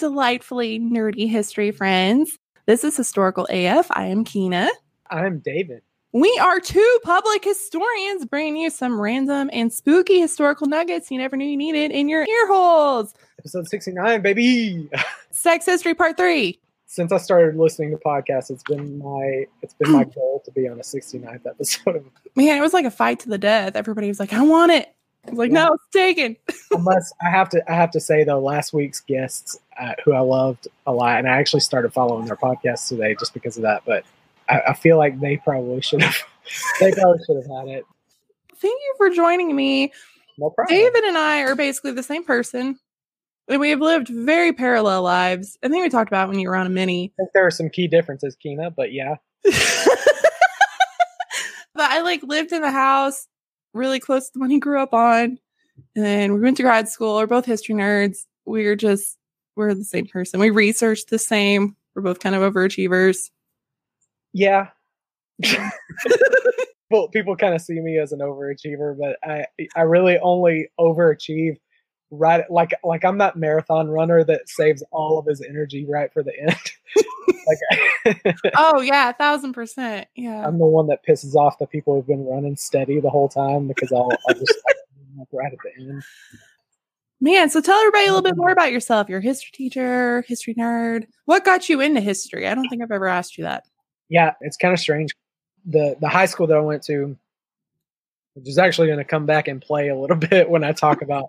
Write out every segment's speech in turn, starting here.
Delightfully nerdy history friends. This is Historical AF. I am Kina. I'm David. We are two public historians bringing you some random and spooky historical nuggets you never knew you needed in your ear holes. Episode 69, baby. Sex History Part 3. Since I started listening to podcasts, it's been my it's been my goal to be on a 69th episode Man, it was like a fight to the death. Everybody was like, I want it. I was like, Yeah. no, it's taken. unless I have to I have to say though last week's guests uh, who I loved a lot and I actually started following their podcast today just because of that but I, I feel like they probably should have they probably should have had it Thank you for joining me. no problem David and I are basically the same person. And we have lived very parallel lives. I think we talked about when you were on a mini. I think there are some key differences Kina but yeah but I like lived in the house really close to the one he grew up on. And then we went to grad school. We're both history nerds. We're just we're the same person. We researched the same. We're both kind of overachievers. yeah well people kind of see me as an overachiever but I I really only overachieve right like like I'm that marathon runner that saves all of his energy right for the end like Oh yeah, a thousand percent. Yeah. I'm the one that pisses off the people who've been running steady the whole time because I'll, I'll just like, right at the end. Man, so tell everybody a little bit um, more about yourself. You're a history teacher, history nerd. What got you into history? I don't think I've ever asked you that. Yeah, it's kind of strange. The the high school that I went to, which is actually going to come back and play a little bit when I talk about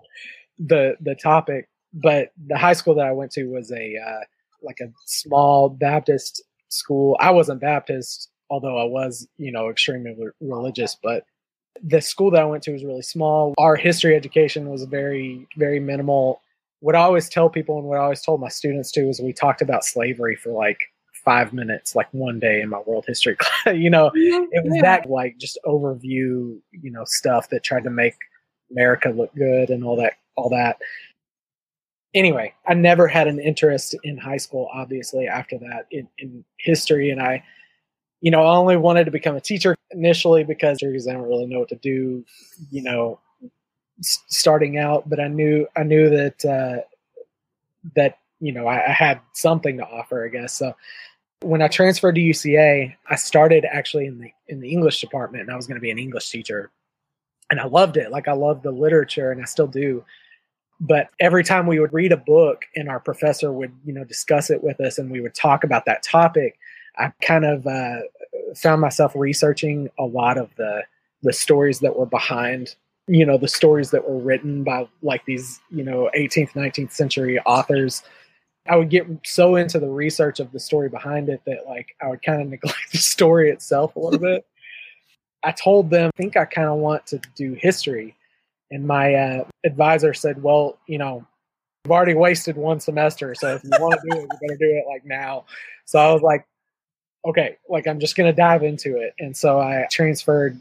the the topic. But the high school that I went to was a uh, like a small Baptist school. I wasn't Baptist, although I was, you know, extremely re- religious. But the school that I went to was really small. Our history education was very, very minimal. What I always tell people and what I always told my students too is we talked about slavery for like five minutes, like one day in my world history class. you know, it was Yeah. that like just overview, you know, stuff that tried to make America look good and all that, all that. Anyway, I never had an interest in high school, obviously, after that in, in history. And I, you know, I only wanted to become a teacher initially because because I don't really know what to do, you know, starting out. But I knew I knew that uh, that you know I, I had something to offer, I guess. So when I transferred to UCA, I started actually in the in the English department, and I was going to be an English teacher, and I loved it. Like I loved the literature, and I still do. But every time we would read a book, and our professor would you know discuss it with us, and we would talk about that topic, I kind of uh, found myself researching a lot of the the stories that were behind you know the stories that were written by like these you know 18th 19th century authors i would get so into the research of the story behind it that like i would kind of neglect the story itself a little bit i told them i think i kind of want to do history. And my uh, advisor said well you know you've already wasted one semester so if you want to do it you better do it like now. So i was like okay like i'm just going to dive into it. And so i transferred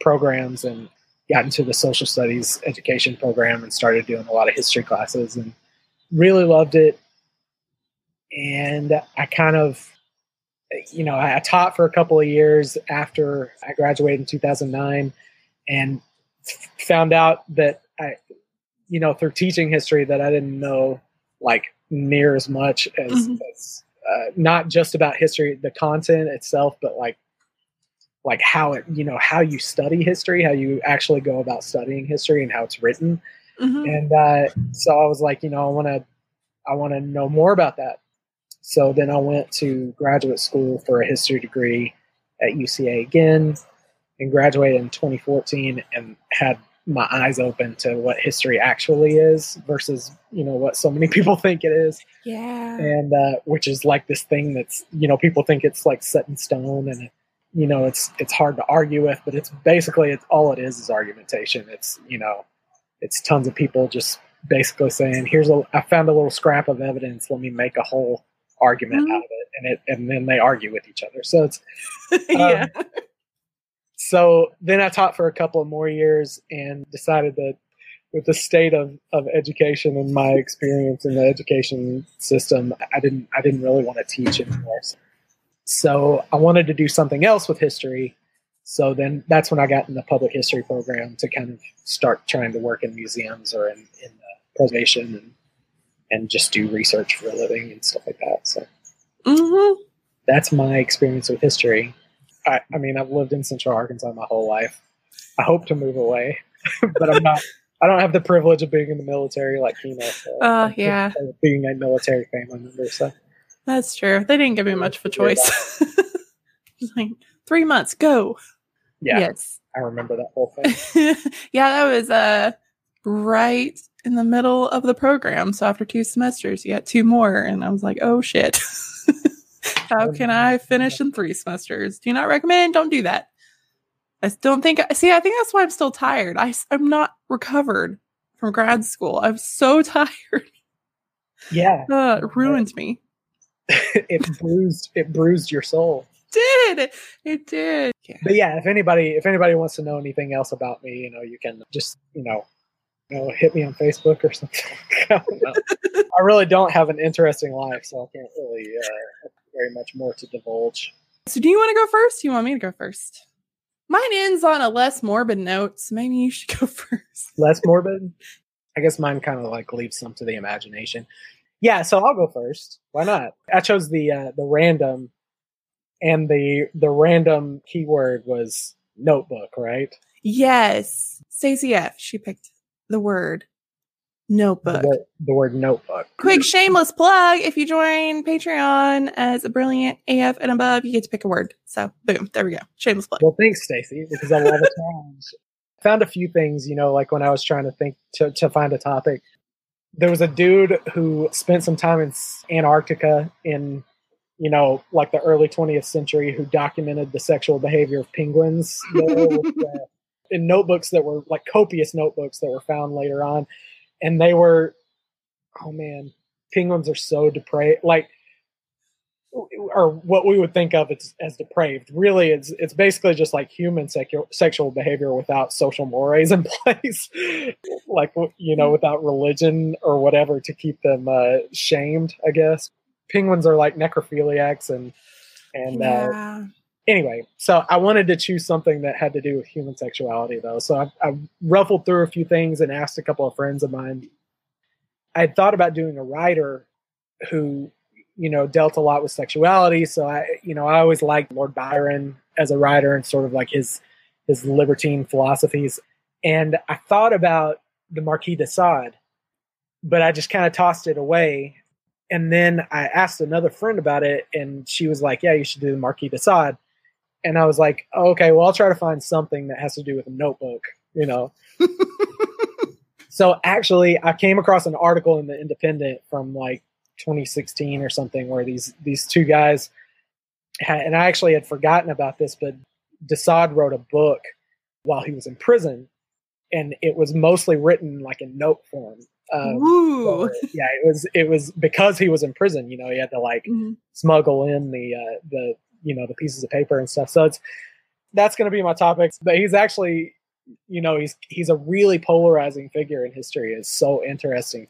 programs and got into the social studies education program and started doing a lot of history classes and really loved it. And I kind of, you know, I taught for a couple of years after I graduated in 2009 and found out that I, you know, through teaching history that I didn't know like near as much as, Mhm. as uh, not just about history, the content itself, but like like how it you know how you study history how you actually go about studying history and how it's written Mhm. and uh, so i was like you know i want to i want to know more about that so then i went to graduate school for a history degree at uca again and graduated in 2014 and had my eyes open to what history actually is versus you know what so many people think it is. Yeah. and uh, which is like this thing that's you know people think it's like set in stone and you know it's it's hard to argue with but it's basically it's all it is is argumentation. It's you know it's tons of people just basically saying here's a i found a little scrap of evidence. Let me make a whole argument Mhm. out of it and it and then they argue with each other so it's yeah. so then I taught for a couple of more years and decided that with the state of, of education and my experience in the education system, I didn't I didn't really want to teach anymore. So I wanted to do something else with history. So then that's when I got in the public history program to kind of start trying to work in museums or in, in preservation and and just do research for a living and stuff like that. So hmm that's my experience with history. I, I mean, I've lived in Central Arkansas my whole life. I hope to move away, but I'm not. I don't have the privilege of being in the military like Kina. So Oh, yeah. being a military family member. So That's true. They didn't give me much of a choice. Like three months, go. yeah, Yes. I remember that whole thing. yeah, that was uh right in the middle of the program. So after two semesters, you got two more, and I was like, oh shit. How can I finish in three semesters? Do not recommend. Don't do that. I don't think. See, I think that's why I'm still tired. I, I'm not recovered from grad school. I'm so tired. Yeah, Uh, it ruined me. it bruised it bruised your soul. Did it did? Yeah. But yeah, if anybody if anybody wants to know anything else about me, you know, you can just you know, you know, hit me on Facebook or something. I. I really don't have an interesting life, so I can't really uh, have very much more to divulge. So, do you want to go first? Do you want me to go first? Mine ends on a less morbid note, so maybe you should go first. Less morbid. I guess mine kind of like leaves some to the imagination. Yeah, so I'll go first. Why not? I chose the uh, the random, and the the random keyword was notebook, right? Yes, Stacey F. She picked the word notebook. The, word, the word notebook. Quick shameless plug: if you join Patreon as a brilliant AF and above, you get to pick a word. So, boom, there we go. Shameless plug. Well, thanks, Stacy, because I love a challenge. Found a few things, you know, like when I was trying to think to, to find a topic. There was a dude who spent some time in Antarctica in, you know, like the early 20th century, who documented the sexual behavior of penguins there with, uh, in notebooks that were like copious notebooks that were found later on, and they were, oh man, penguins are so depraved. Like or what we would think of as, as depraved. Really, it's it's basically just like human sexual sexual behavior without social mores in place, like you know, without religion or whatever to keep them uh, shamed. I guess penguins are like necrophiliacs and and uh, yeah. Anyway, so I wanted to choose something that had to do with human sexuality, though. So I, I ruffled through a few things and asked a couple of friends of mine. I had thought about doing a writer who, you know, dealt a lot with sexuality. So I, you know, I always liked Lord Byron as a writer and sort of like his his libertine philosophies. And I thought about the Marquis de Sade, but I just kind of tossed it away and then I asked another friend about it, and she was like, "Yeah, you should do the Marquis de Sade." And I was like, oh, "Okay, well, I'll try to find something that has to do with a notebook," you know. so actually, I came across an article in the Independent from like 2016 or something, where these these two guys, had, and I actually had forgotten about this, but de Sade wrote a book while he was in prison, and it was mostly written like in note form. Um, so, yeah, it was it was because he was in prison. You know, he had to like Mhm. smuggle in the uh, the you know the pieces of paper and stuff. So it's that's going to be my topic. But he's actually, you know, he's he's a really polarizing figure in history. It's so interesting.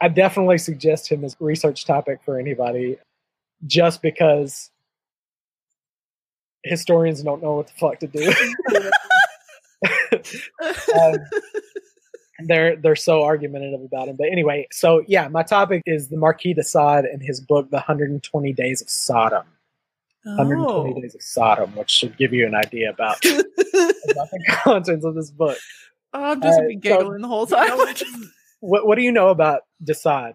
I definitely suggest him as a research topic for anybody, just because historians don't know what the fuck to do. Um, they're they're so argumentative about him. But anyway, so yeah, my topic is the Marquis de Sade and his book, The 120 Days of Sodom. 120 Oh. Days of Sodom, which should give you an idea about, about the contents of this book. I'm just Uh, be so- giggling the whole time. What what do you know about de Sade?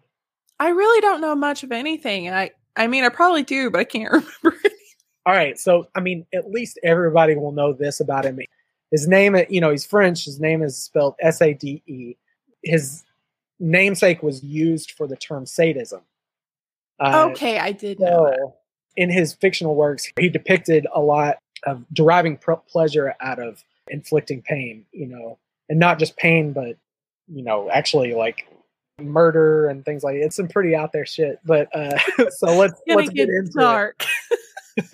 I really don't know much of anything, I I mean I probably do, but I can't remember. All right, so I mean, at least everybody will know this about him. His name, you know, he's French. His name is spelled S A D E. His namesake was used for the term sadism. Uh, okay, I did know that. In his fictional works, he depicted a lot of deriving pr- pleasure out of inflicting pain, you know, and not just pain, but you know, actually like murder and things like it's some pretty out there shit. But uh, so let's let's get, get into it. dark.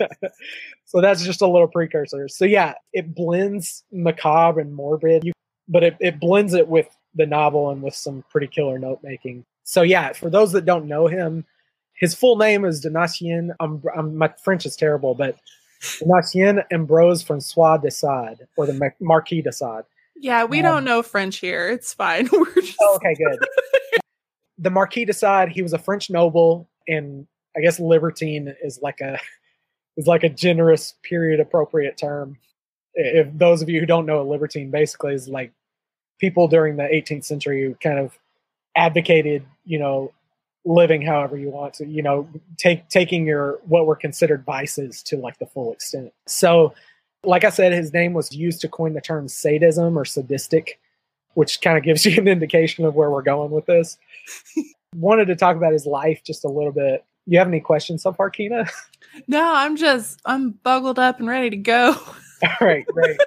so that's just a little precursor. So yeah, it blends macabre and morbid, you, but it, it blends it with the novel and with some pretty killer note making. So yeah, for those that don't know him, his full name is Donatien. I'm, I'm, my French is terrible, but Donatien Ambrose Francois de Sade, or the Marquis de Sade. Yeah, we Um, don't know French here. It's fine. We're just Oh, okay, good. the Marquis de Sade, he was a French noble, and I guess libertine is like a is like a generous period appropriate term. If those of you who don't know, a libertine basically is like people during the 18th century who kind of advocated, you know, living however you want to, you know, take taking your what were considered vices to like the full extent. So, like I said, his name was used to coin the term sadism or sadistic, which kind of gives you an indication of where we're going with this. Wanted to talk about his life just a little bit. You have any questions so far, Kina? No, I'm just I'm buckled up and ready to go. All right, great.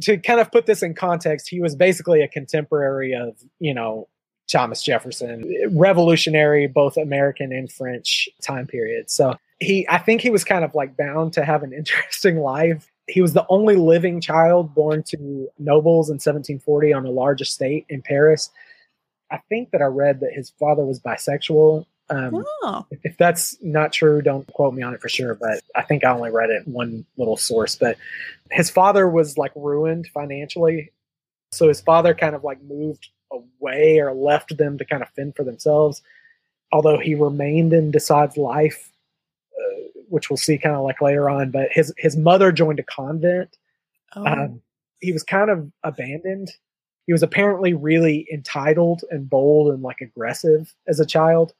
to kind of put this in context, he was basically a contemporary of, you know, Thomas Jefferson, revolutionary, both American and French time period. So he, I think he was kind of like bound to have an interesting life. He was the only living child born to nobles in 1740 on a large estate in Paris. I think that I read that his father was bisexual um, oh. If that's not true, don't quote me on it for sure. But I think I only read it one little source. But his father was like ruined financially, so his father kind of like moved away or left them to kind of fend for themselves. Although he remained in de Sade's life, uh, which we'll see kind of like later on. But his his mother joined a convent. Oh. Um, he was kind of abandoned. He was apparently really entitled and bold and like aggressive as a child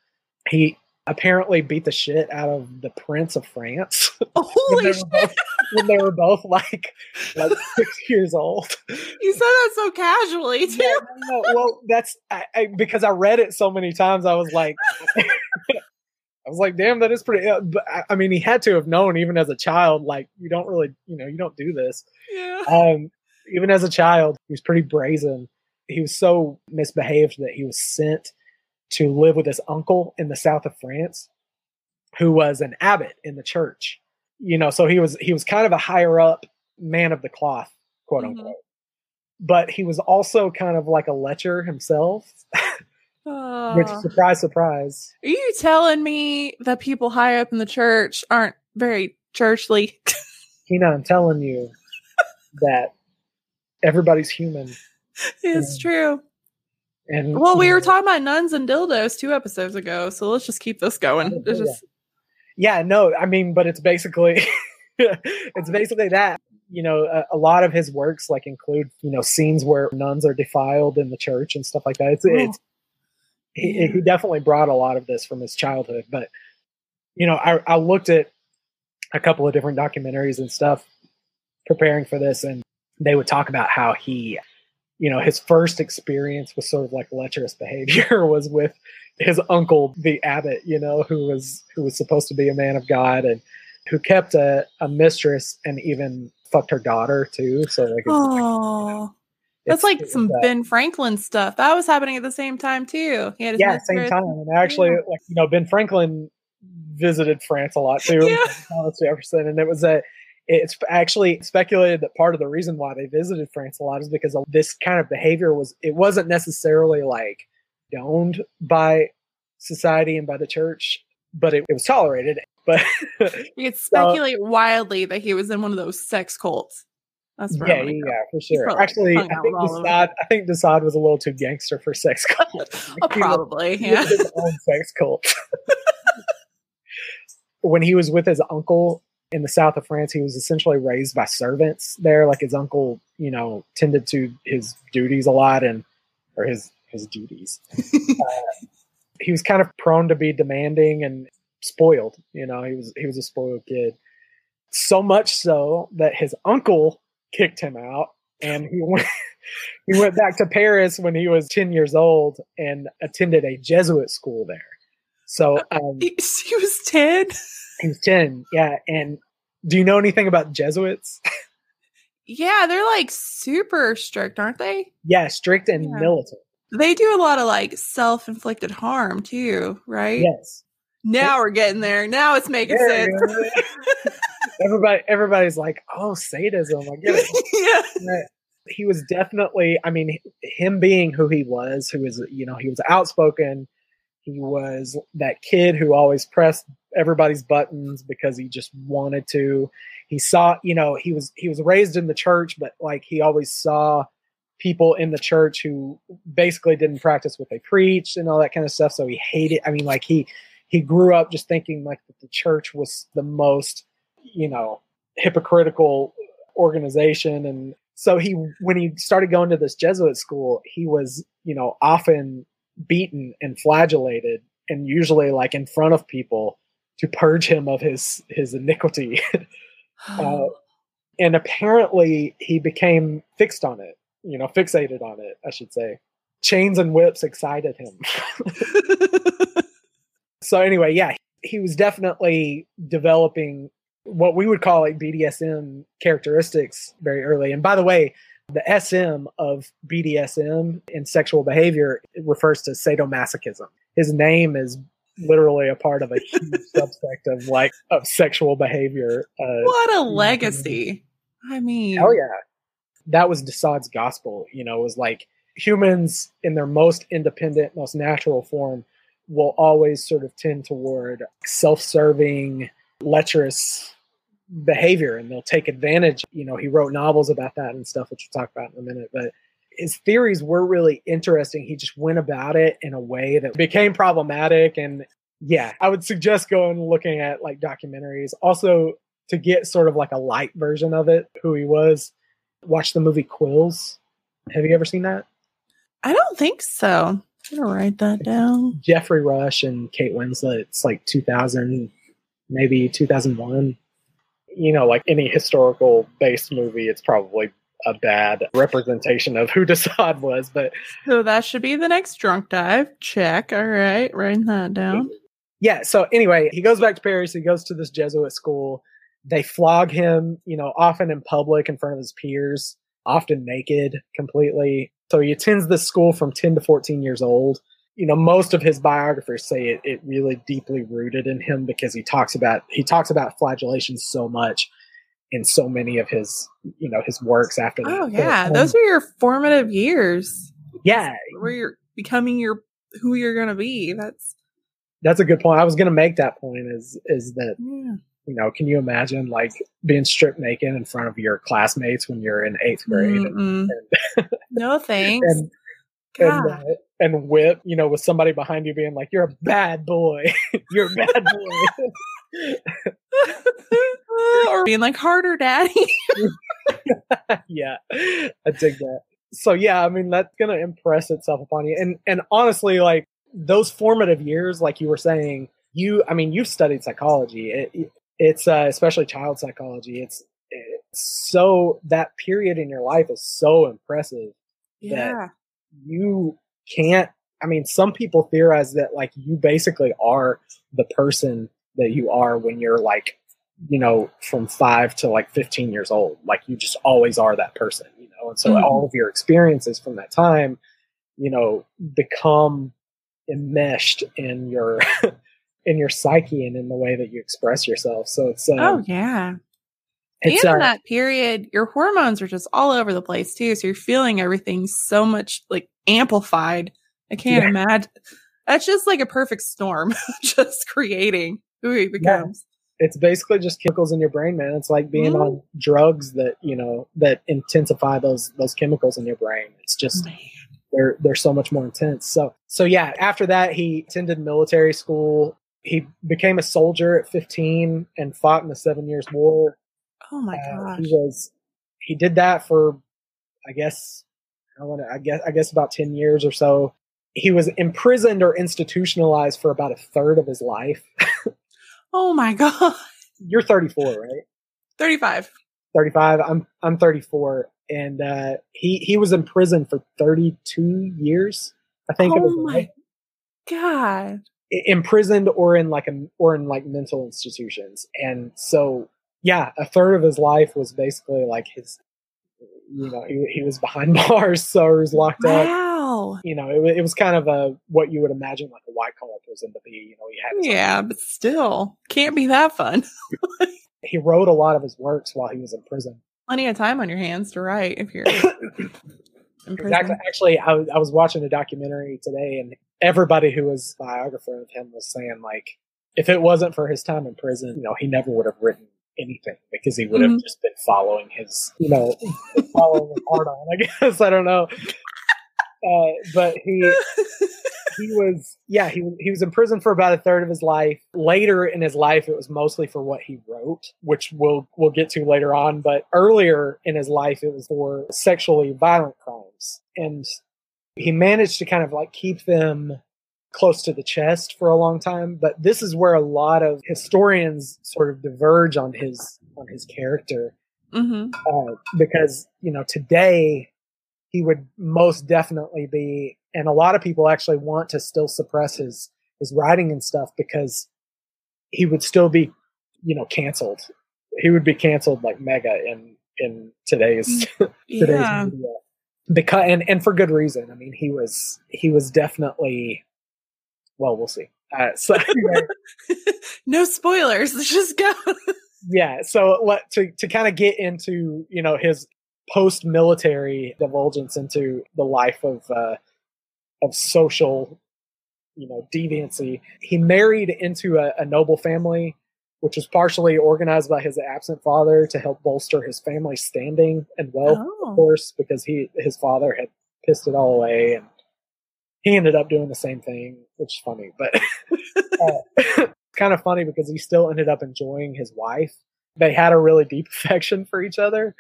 he apparently beat the shit out of the Prince of France. Holy when, shit. both, when they were both like like six years old. You said that so casually too. Yeah, no, well, that's I, I, because I read it so many times. I was like, I was like, damn, that is pretty. Uh, but I, I, mean, he had to have known even as a child. Like, you don't really, you know, you don't do this. Yeah. Um, even as a child, he was pretty brazen. He was so misbehaved that he was sent to live with his uncle in the south of France, who was an abbot in the church. You know, so he was he was kind of a higher up man of the cloth, quote mm-hmm. unquote. But he was also kind of like a lecher himself. Uh, Which surprise, surprise. Are you telling me that people high up in the church aren't very churchly? Kina, I'm telling you that everybody's human. It's true. And well, we were talking about nuns and dildos two episodes ago, so let's just keep this going. Oh, yeah. Just... yeah, no, I mean, but it's basically it's basically that. You know, a, a, lot of his works like include you know scenes where nuns are defiled in the church and stuff like that. It's, oh. it's he, he, definitely brought a lot of this from his childhood. But you know, I, I looked at a couple of different documentaries and stuff preparing for this, and they would talk about how he you know, his first experience with sort of like lecherous behavior was with his uncle, the abbot, you know, who was who was supposed to be a man of God and who kept a, a mistress and even fucked her daughter too. So like, oh, that's like some Ben Franklin stuff. That was happening at the same time too. He had yeah, same time. And actually, yeah. like you know, Ben Franklin visited France a lot too. Yeah. Thomas Jefferson, and it was a it's actually speculated that part of the reason why they visited France a lot is because this kind of behavior was it wasn't necessarily like condoned by society and by the church, but it, it was tolerated. But you could speculate so, wildly that he was in one of those sex cults. That's yeah, yeah, yeah, for sure. Actually, I think, de Sade, I think de Sade was a little too gangster for sex cult. oh, probably, yeah. His own sex cult. when he was with his uncle in the south of France, he was essentially raised by servants there. Like his uncle, you know, tended to his duties a lot and, or his, his duties. uh, he was kind of prone to be demanding and spoiled. You know, he was, he was a spoiled kid. So much so that his uncle kicked him out and he went, he went back to Paris when he was 10 years old and attended a Jesuit school there. So um, he, he was 10. He's 10, yeah. And do you know anything about Jesuits? yeah, they're like super strict, aren't they? Yeah, strict and yeah. militant. They do a lot of like self inflicted harm too, right? Yes. Now we're getting there. Now it's making yeah, sense. Everybody, everybody's like, "Oh, sadism!" I get it. yeah. He was definitely. I mean, him being who he was, who was, you know, he was outspoken he was that kid who always pressed everybody's buttons because he just wanted to. He saw, you know, he was he was raised in the church, but like he always saw people in the church who basically didn't practice what they preached and all that kind of stuff. So he hated. I mean, like he he grew up just thinking like that the church was the most you know hypocritical organization and so he when he started going to this jesuit school he was you know often beaten and flagellated and usually like in front of people to purge him of his his iniquity. Uh, and apparently he became fixed on it you know fixated on it i should say. Chains and whips excited him. So anyway yeah he was definitely developing what we would call like BDSM characteristics very early. And by the way, the SM of BDSM and sexual behavior refers to sadomasochism. His name is literally a part of a huge subsect of like of sexual behavior. Uh, what a legacy! I mean, oh yeah, that was de Sade's gospel. You know, it was like humans in their most independent, most natural form will always sort of tend toward self-serving lecherous behavior and they'll take advantage. You know, he wrote novels about that and stuff, which we'll talk about in a minute. But his theories were really interesting. He just went about it in a way that became problematic. And yeah, I would suggest going looking at like documentaries. Also, to get sort of like a light version of it, who he was, watch the movie Quills. Have you ever seen that? I don't think so. I'm gonna write that down. Geoffrey Rush and Kate Winslet. It's like 2000, maybe 2001. You know, like any historical based movie, it's probably a bad representation of who de Sade was. But so that should be the next drunk dive. Check. All right, writing that down. Yeah. So anyway, he goes back to Paris. He goes to this Jesuit school. They flog him, you know, often in public in front of his peers, often naked completely. So he attends this school from 10 to 14 years old you know most of his biographers say it, it really deeply rooted in him because he talks about he talks about flagellation so much in so many of his you know his works after that. Oh yeah, those are your formative years. Yeah, where you're becoming your who you're gonna be. That's that's a good point. I was gonna make that point. Is is that yeah. you know? Can you imagine like being stripped naked in front of your classmates when you're in eighth grade? And, and, no thanks. And, and, uh, and whip, you know, with somebody behind you being like, "You're a bad boy, you're a bad boy," or being like, "Harder, daddy." yeah, I dig that. So yeah, I mean that's gonna impress itself upon you, and and honestly, like those formative years, like you were saying, you, I mean, you've studied psychology. It, it's uh, especially child psychology. It's, it's so that period in your life is so impressive. Yeah you can't I mean, some people theorize that like you basically are the person that you are when you're like, you know, from five to like 15 years old. Like you just always are that person, you know? And so mm-hmm. all of your experiences from that time, you know, become enmeshed in your, in your psyche and in the way that you express yourself. So it's, um, oh yeah. It's, and in uh, that period, your hormones are just all over the place too. So you're feeling everything so much like amplified. I can't yeah. imagine. That's just like a perfect storm, just creating who he becomes. Yeah. It's basically just chemicals in your brain, man. It's like being mm. on drugs that you know that intensify those those chemicals in your brain. It's just man. they're they're so much more intense. So so yeah. After that, he attended military school. He became a soldier at 15 and fought in the Seven Years' War Oh my uh, gosh. He was he did that for I guess I want to I guess I guess about 10 years or so. He was imprisoned or institutionalized for about a third of his life. oh my god. You're 34, right? 35. 35. I'm I'm 34 and uh he he was in prison for 32 years. I think Oh my god. Imprisoned or in like a or in like mental institutions. And so yeah, a third of his life was basically like his, you know, he, he was behind bars, so he was locked wow. up. Wow. You know, it, it was kind of a what you would imagine like a white collar prison to be. You know, he had yeah, but still can't be that fun. he wrote a lot of his works while he was in prison. Plenty of time on your hands to write if you're. exactly. Actually, I, I was watching a documentary today, and everybody who was biographer of him was saying like, if it wasn't for his time in prison, you know, he never would have written anything because he would have Mhm. just been following his, you know, following heart on. I guess I don't know, uh, but he he was yeah he he was in prison for about a third of his life. Later in his life, it was mostly for what he wrote, which we'll we'll get to later on. But earlier in his life, it was for sexually violent crimes, and he managed to kind of like keep them close to the chest for a long time. But this is where a lot of historians sort of diverge on his on his character hmm uh, because you know today he would most definitely be and a lot of people actually want to still suppress his his writing and stuff because he would still be you know canceled he would be canceled like mega in in today's today's Yeah. media because and and for good reason i mean he was he was definitely well we'll see uh, so anyway, no spoilers. Let's just go. yeah so let to to kind of get into you know his post military divulgence into the life of uh of social you know deviancy he married into a, a noble family which was partially organized by his absent father to help bolster his family's standing and wealth of oh. course because he his father had pissed it all away and he ended up doing the same thing which is funny but uh, kind of funny because he still ended up enjoying his wife. They had a really deep affection for each other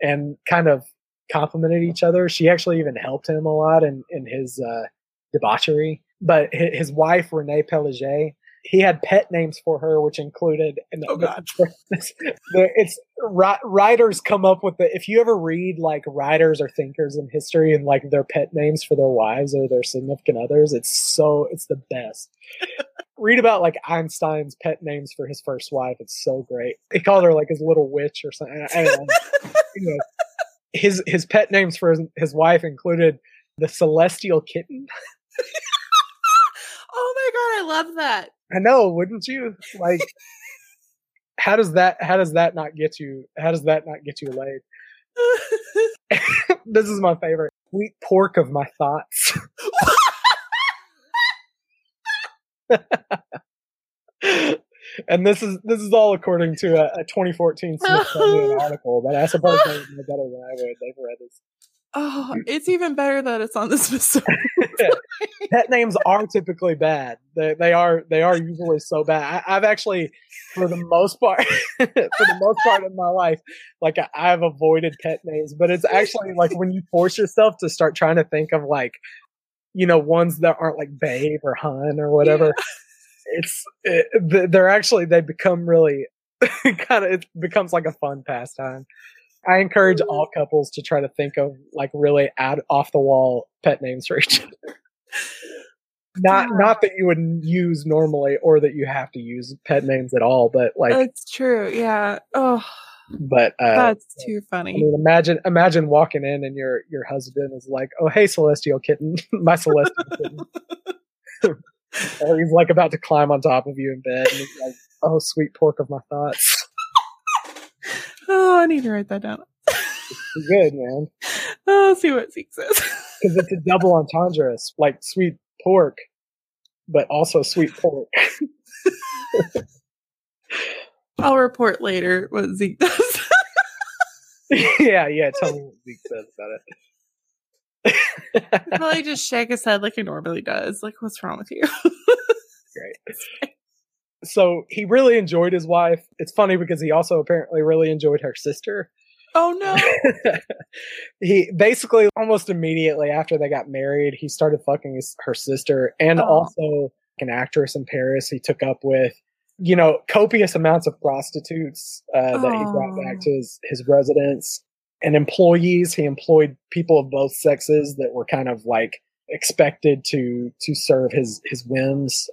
and kind of complimented each other. She actually even helped him a lot in in his uh debauchery. But his wife renee Pélagie he had pet names for her which included and Oh, God. the- it's writers come up with the if you ever read like writers or thinkers in history and like their pet names for their wives or their significant others it's so it's the best read about like einstein's pet names for his first wife it's so great he called her like his little witch or something I don't know. Anyway, his his pet names for his, his wife included the celestial kitten oh my god, I love that. i know wouldn't you like how does that how does that not get you how does that not get you laid this is my favorite. Sweet pork of my thoughts. and this is this is all according to a, a 2014 Smithsonian article. But I suppose they know better than I would. They've read this. Oh, it's even better that it's on this episode. Pet names are typically bad. They, they are they are usually so bad. I, I've actually, for the most part, for the most part of my life, like I, I've avoided pet names. But it's actually like when you force yourself to start trying to think of like, you know, ones that aren't like babe or hun or whatever. It's it, they're actually they become really kind of it becomes like a fun pastime. I encourage all couples to try to think of like really out off the wall pet names for each other. Not Yeah. not that you would use normally or that you have to use pet names at all, but like That's true. Yeah. Oh, but uh that's too I funny. mean imagine imagine walking in and your your husband is like, "Oh, hey celestial kitten, my celestial kitten." or he's like about to climb on top of you in bed and he's like, "Oh, sweet pork of my thoughts." Oh, I need to write that down. Good, man. Oh, I'll see what Zeke says. Because it's a double entendre, like sweet pork, but also sweet pork. I'll report later what Zeke does. yeah, yeah. Tell me what Zeke says about it. Probably just shake his head like he normally does. Like, what's wrong with you? Great. So he really enjoyed his wife. It's funny because he also apparently really enjoyed her sister. oh no. he basically almost immediately after they got married, he started fucking his, her sister and Oh. also an actress in Paris he took up with. You know, copious amounts of prostitutes uh, that he brought back to his, his residence and employees. He employed people of both sexes that were kind of like expected to to serve his his whims.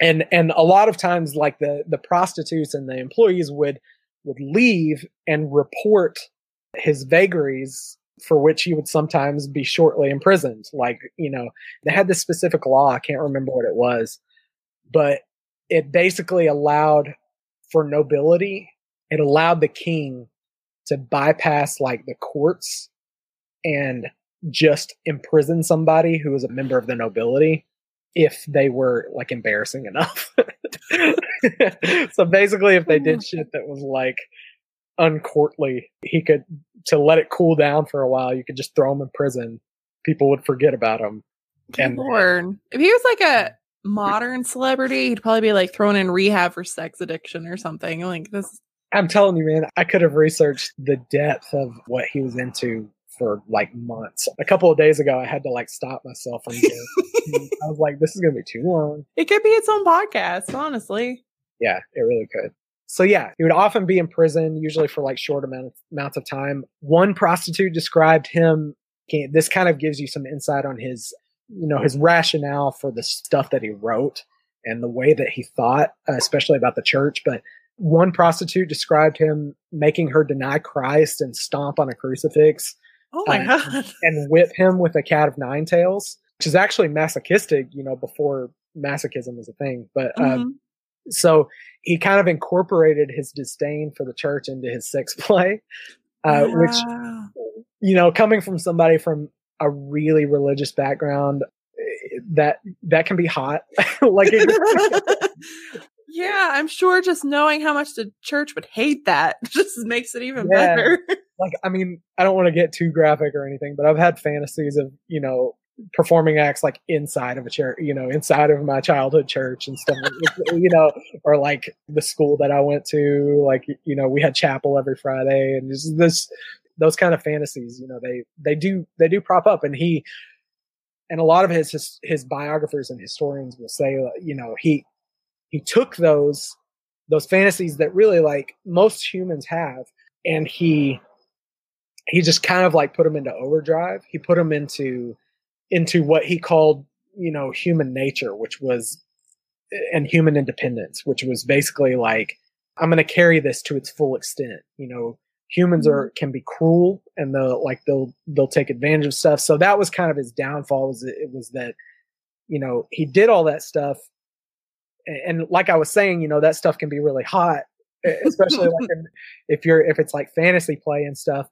And and a lot of times like the the prostitutes and the employees would would leave and report his vagaries for which he would sometimes be shortly imprisoned. Like, you know, they had this specific law, I can't remember what it was, but it basically allowed for nobility, it allowed the king to bypass like the courts and just imprison somebody who was a member of the nobility if they were like embarrassing enough. so basically, if they did mm-hmm. shit that was like uncourtly, he could to let it cool down for a while. You could just throw him in prison. People would forget about him. And- Lord. If he was like a modern celebrity, he'd probably be like thrown in rehab for sex addiction or something. Like this. I'm telling you, man, I could have researched the depth of what he was into for like months. A couple of days ago, I had to like stop myself from. doing. I was like, this is gonna be too long. It could be its own podcast, honestly. Yeah, it really could. So yeah, he would often be in prison, usually for like short amount of, amounts of time. One prostitute described him. This kind of gives you some insight on his, you know, his rationale for the stuff that he wrote and the way that he thought, especially about the church. But one prostitute described him making her deny Christ and stomp on a crucifix Oh my Uh, god. and whip him with a cat of nine tails, which is actually masochistic, you know, before masochism was a thing. But um, Mhm. so he kind of incorporated his disdain for the church into his sex play, uh, which you know, coming from somebody from a really religious background, eh, that that can be hot. like, it, yeah, I'm sure just knowing how much the church would hate that just makes it even Yeah. better. like I mean, I don't want to get too graphic or anything, but I've had fantasies of you know performing acts like inside of a church, you know, inside of my childhood church and stuff, you know, or like the school that I went to, like you know, we had chapel every Friday, and just this those kind of fantasies, you know, they they do they do prop up, and he and a lot of his his, his biographers and historians will say, you know, he he took those those fantasies that really like most humans have, and he he just kind of like put them into overdrive. He put them into into what he called, you know, human nature, which was and human independence, which was basically like I'm going to carry this to its full extent. You know, humans mm-hmm. are can be cruel and they'll like they'll they'll take advantage of stuff. So that was kind of his downfall. Was it was that you know he did all that stuff, and, like I was saying, you know that stuff can be really hot, especially like in, if you're if it's like fantasy play and stuff.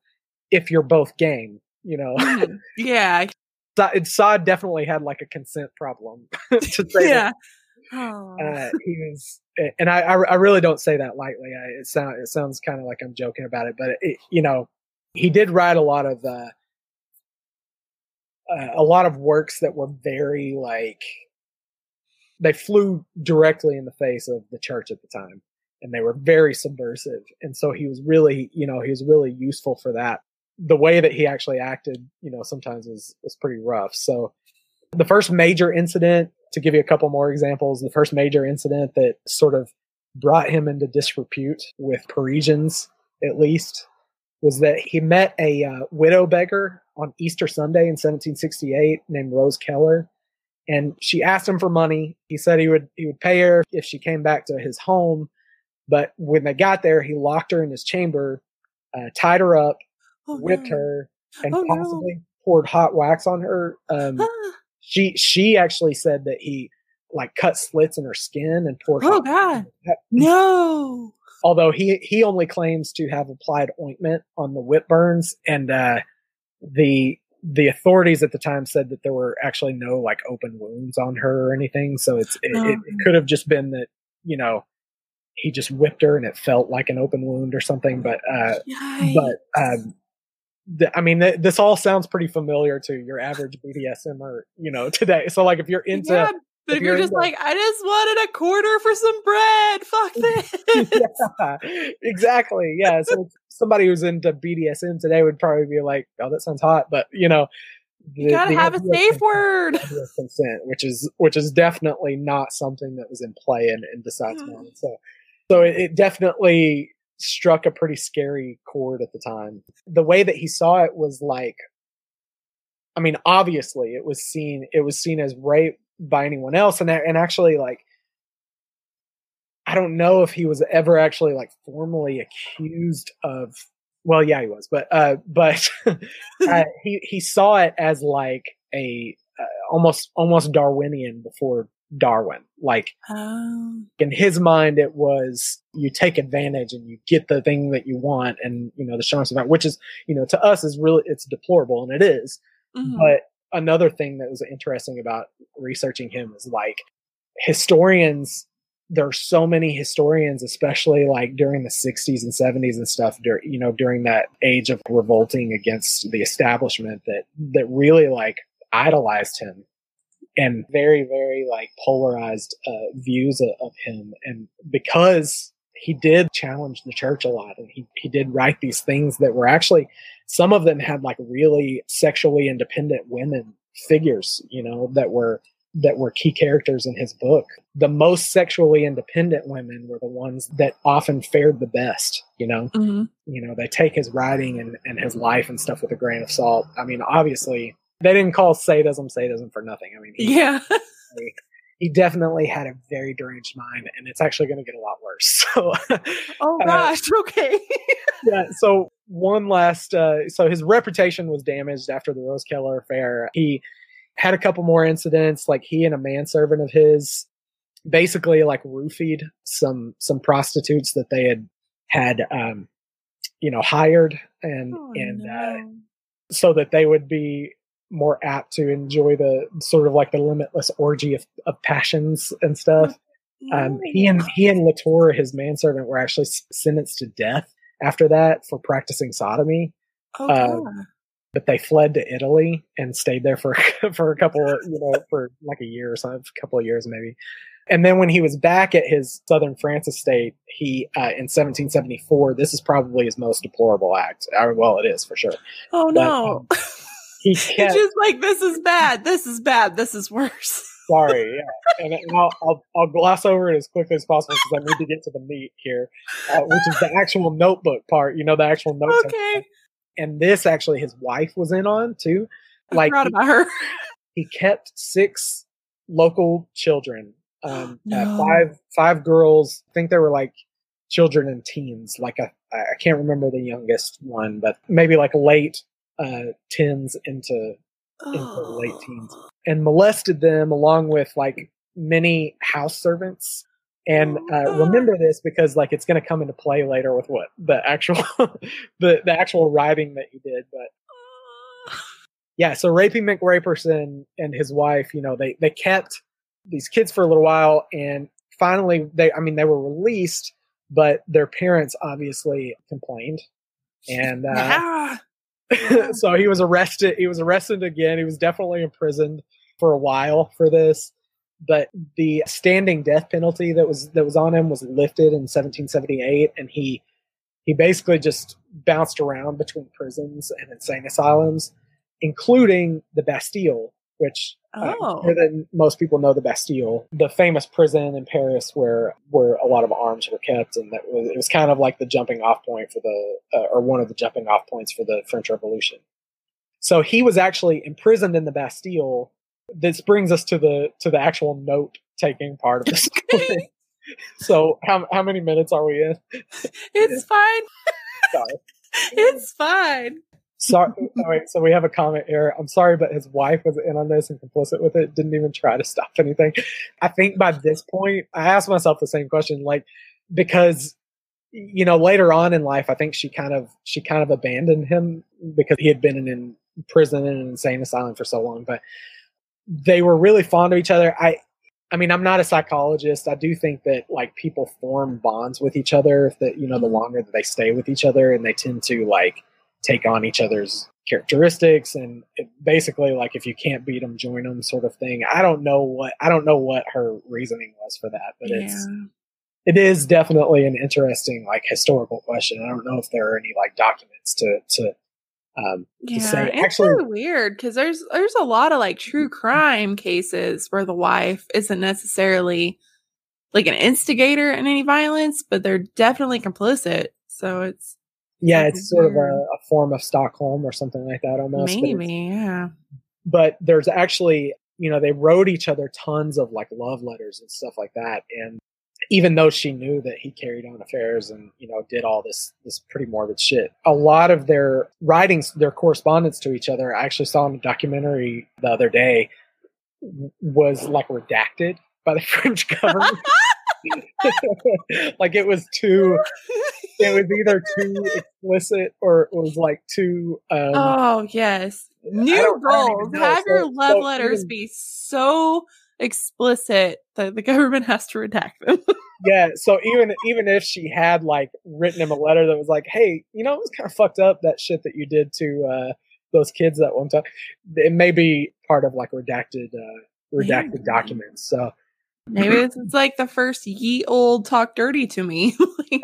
If you're both game, you know, Mhm. yeah. Sa- Sade definitely had like a consent problem to say Yeah. Oh. uh, he was, and I, I, I really don't say that lightly. I, it sound, it sounds kind of like I'm joking about it, but it, you know, he did write a lot of, uh, uh, a lot of works that were very like, they flew directly in the face of the church at the time, and they were very subversive. And so he was really, you know, he was really useful for that. The way that he actually acted, you know, sometimes was was pretty rough. So the first major incident to give you a couple more examples the first major incident that sort of brought him into disrepute with parisians at least was that he met a uh, widow beggar on easter sunday in 1768 named rose keller and she asked him for money he said he would he would pay her if she came back to his home but when they got there he locked her in his chamber uh, tied her up Oh, whipped no. her and Oh, no. possibly poured hot wax on her um, Ah. she she actually said that he like cut slits in her skin and poured. Oh God. No. Although he he only claims to have applied ointment on the whip burns, and uh, the the authorities at the time said that there were actually no like open wounds on her or anything. So it's it, it, it could have just been that you know he just whipped her and it felt like an open wound or something. But uh, Yikes. but um, th- I mean, th- this all sounds pretty familiar to your average BDSM or you know today. So like if you're into yeah, but if if you're you're just into- like, I just wanted a quarter for some bread. Fuck this. yeah, exactly. Yeah. So somebody who's into BDSM today would probably be like, "Oh, that sounds hot," but you know, You gotta have a safe word. consent, which is which is definitely not something that was in play in, in Mm. mind. So, so it, it definitely struck a pretty scary chord at the time. The way that he saw it was like, I mean, obviously it was seen it was seen as rape by anyone else, and and actually like. I don't know if he was ever actually like formally accused of well yeah he was but uh but uh, he he saw it as like a uh, almost almost darwinian before darwin like Oh. in his mind it was you take advantage and you get the thing that you want and you know the chance of that which is you know to us is really it's deplorable and it is Mhm. but another thing that was interesting about researching him is like historians there are so many historians, especially like during the 60s and 70s and stuff, dur- you know, during that age of revolting against the establishment that, that really like idolized him and very, very like polarized uh, views of, of him. And because he did challenge the church a lot and he, he did write these things that were actually, some of them had like really sexually independent women figures, you know, that were that were key characters in his book. The most sexually independent women were the ones that often fared the best, you know. Mm-hmm. You know, they take his writing and, and his life and stuff with a grain of salt. I mean, obviously they didn't call sadism sadism for nothing. I mean, he, Yeah. he definitely had a very deranged mind and it's actually going to get a lot worse. So Oh Uh, gosh. Okay. yeah. So one last, uh, so his reputation was damaged after the Rose Keller affair. He had a couple more incidents, like he and a manservant of his basically like roofied some some prostitutes that they had had um, you know hired and Oh, and uh, so that they would be more apt to enjoy the sort of like the limitless orgy of, of passions and stuff. Um, he and he and Latour, his manservant, were actually sentenced to death after that for practicing sodomy. Oh, uh. But they fled to Italy and stayed there for for a couple, of, you know, for like a year or something, a couple of years maybe. And then when he was back at his southern France estate, he uh, in 1774, this is probably his most deplorable act. Uh, well, it is for sure. oh but, no. He kept just like this is bad. This is bad. This is worse. sorry, yeah, and, and I'll, I'll I'll gloss over it as quickly as possible because I need to get to the meat here, uh, which is the actual notebook part. You know, the actual note. Okay. And this actually, his wife was in on too. I Like forgot about her. he kept six local children, um, uh, five five girls. I think they were like children and teens. Like a, I can't remember the youngest one, but maybe like late uh, tens into into late teens and molested them along with like many house servants. And uh, remember this because like it's going to come into play later with what the actual the the actual writing that you did. But yeah, so Rapey McRaperson and his wife, you know, they they kept these kids for a little while, and finally they, I mean, they were released, but their parents obviously complained, and uh, so he was arrested. He was arrested again. He was definitely imprisoned for a while for this. But the standing death penalty that was that was on him was lifted in 1778, and he he basically just bounced around between prisons and insane asylums, including the Bastille, which uh, Oh. than most people know the Bastille, the famous prison in Paris where where a lot of arms were kept, and that was it was kind of like the jumping off point for the uh, or one of the jumping off points for the French Revolution. So he was actually imprisoned in the Bastille. This brings us to the to the actual note taking part of the story. so how how many minutes are we in? It's fine. Sorry. It's fine. Sorry. all right, so we have a comment here. I'm sorry, but his wife was in on this and complicit with it. Didn't even try to stop anything. I think by this point, I asked myself the same question, like because you know later on in life, I think she kind of she kind of abandoned him because he had been in, in prison and an insane asylum for so long. But they were really fond of each other. I. I mean, I'm not a psychologist. I do think that like people form bonds with each other that you know the longer that they stay with each other, and they tend to like take on each other's characteristics and it basically like if you can't beat them join them sort of thing i don't know what i don't know what her reasoning was for that but it's it is definitely an interesting like historical question i don't know if there are any like documents to to um Yeah, say, it's actually- really weird because there's there's a lot of like true crime cases where the wife isn't necessarily like an instigator in any violence, but they're definitely complicit. So it's yeah it's sort of a, a form of stockholm or something like that almost but maybe, yeah. but there's actually you know they wrote each other tons of like love letters and stuff like that and even though she knew that he carried on affairs and you know did all this this pretty morbid shit a lot of their writings their correspondence to each other i actually saw in a documentary the other day was like redacted by the french government. Like it was too it was either too explicit or it was like too um oh yes, new don't- I don't even goals. Have your love so letters even- be so explicit that the government has to redact them. yeah. So even even if she had like written him a letter that was like, "Hey, you know, it was kind of fucked up that shit that you did to uh, those kids that one time," it may be part of like redacted uh, redacted yeah. documents. So maybe it's, it's like the first ye old talk dirty to me.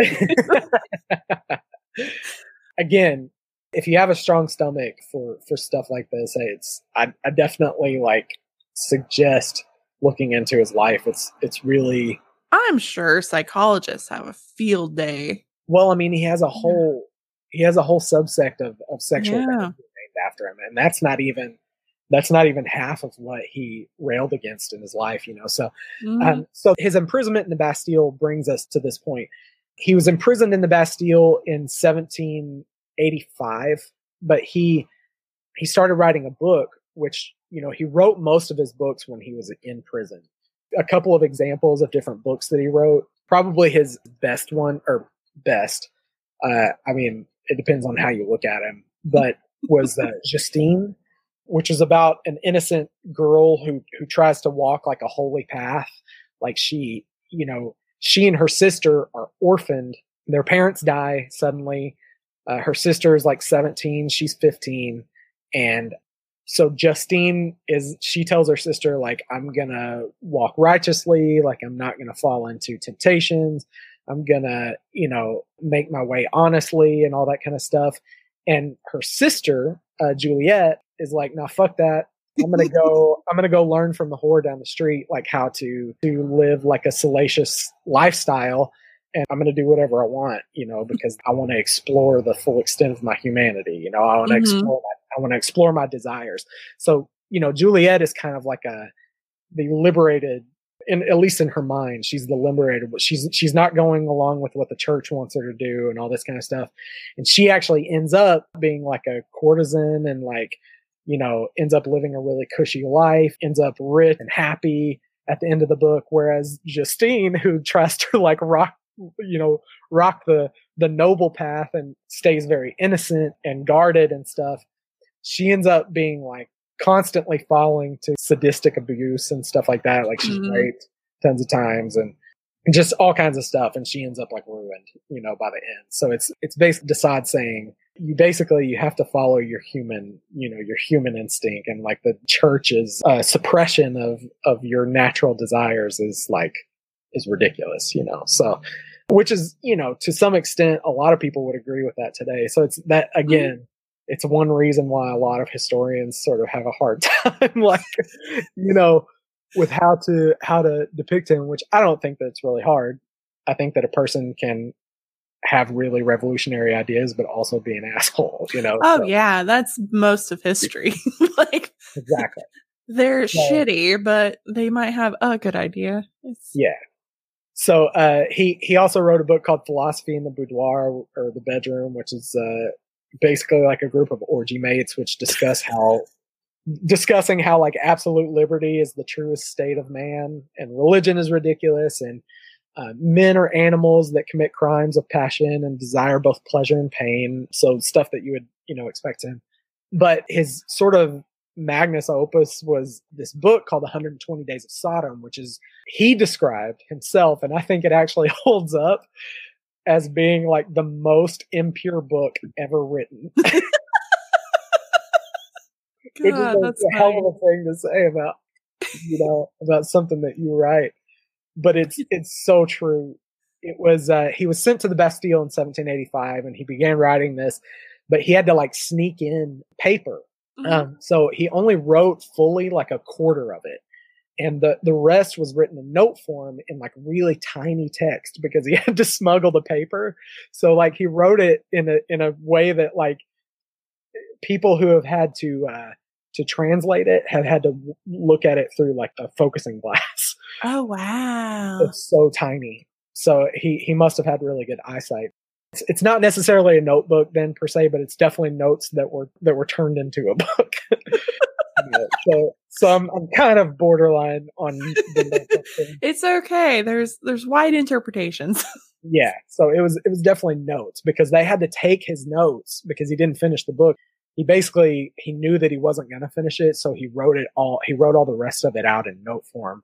Again, if you have a strong stomach for for stuff like this, it's I, I definitely like suggest looking into his life. It's it's really I'm sure psychologists have a field day. Well, I mean, he has a whole he has a whole subsect of of sexual yeah. named after him, and that's not even that's not even half of what he railed against in his life, you know. So, mm. um, so his imprisonment in the Bastille brings us to this point. He was imprisoned in the Bastille in 1785, but he he started writing a book, which you know he wrote most of his books when he was in prison a couple of examples of different books that he wrote. Probably his best one, or best. Uh, I mean, it depends on how you look at him, but was uh, Justine, which is about an innocent girl who who tries to walk like a holy path. Like she, you know, she and her sister are orphaned. Their parents die suddenly. Uh, her sister is like 17, she's 15, and so Justine is she tells her sister like I'm gonna walk righteously, like I'm not gonna fall into temptations. I'm gonna, you know, make my way honestly and all that kind of stuff. And her sister, uh, Juliette, is like, "Now, nah, fuck that. I'm gonna go. I'm gonna go learn from the whore down the street, like how to to live like a salacious lifestyle, and I'm gonna do whatever I want, you know, because I want to explore the full extent of my humanity. You know, I want to mm-hmm. explore my I want to explore my desires. So, you know, Juliette is kind of like a the liberated in at least in her mind, she's the liberated, but she's she's not going along with what the church wants her to do and all this kind of stuff. And she actually ends up being like a courtesan and like, you know, ends up living a really cushy life, ends up rich and happy at the end of the book. Whereas Justine, who tries to like rock, you know, rock the the noble path and stays very innocent and guarded and stuff, she ends up being like constantly falling to sadistic abuse and stuff like that. Like she's mm-hmm. raped tons of times and just all kinds of stuff. And she ends up like ruined, you know, by the end. So it's, it's basically de Sade saying you basically, you have to follow your human, you know, your human instinct and like the church's uh, suppression of, of your natural desires is like, is ridiculous, you know? So, which is, you know, to some extent, a lot of people would agree with that today. So it's that mm-hmm. again, it's one reason why a lot of historians sort of have a hard time, like, you know, with how to how to depict him. Which I don't think that it's really hard. I think that a person can have really revolutionary ideas, but also be an asshole. You know. Oh so. yeah, that's most of history. like exactly. They're so, shitty, but they might have a good idea. It's, yeah. So uh, he he also wrote a book called Philosophy in the Boudoir or the Bedroom, which is uh, basically like a group of orgy mates which discuss how discussing how like absolute liberty is the truest state of man and religion is ridiculous and uh, men are animals that commit crimes of passion and desire both pleasure and pain so stuff that you would you know expect him. But his sort of magnus opus was this book called 120 days of sodom which is he described himself and i think it actually holds up as being like the most impure book ever written. God, Which is a, a hell of a thing to say about you know about something that you write, but it's it's so true. It was uh, he was sent to the Bastille in 1785, and he began writing this, but he had to like sneak in paper. Mm-hmm. Um, so he only wrote fully like a quarter of it and the the rest was written in note form in like really tiny text because he had to smuggle the paper. So like he wrote it in a in a way that like people who have had to uh to translate it have had to look at it through like a focusing glass. Oh wow. It's so tiny. So he he must have had really good eyesight it's, it's not necessarily a notebook then per se but it's definitely notes that were that were turned into a book so so I'm I'm kind of borderline on the It's okay. There's there's wide interpretations. yeah. So it was it was definitely notes because they had to take his notes because he didn't finish the book. He basically he knew that he wasn't gonna finish it, so he wrote it all he wrote all the rest of it out in note form.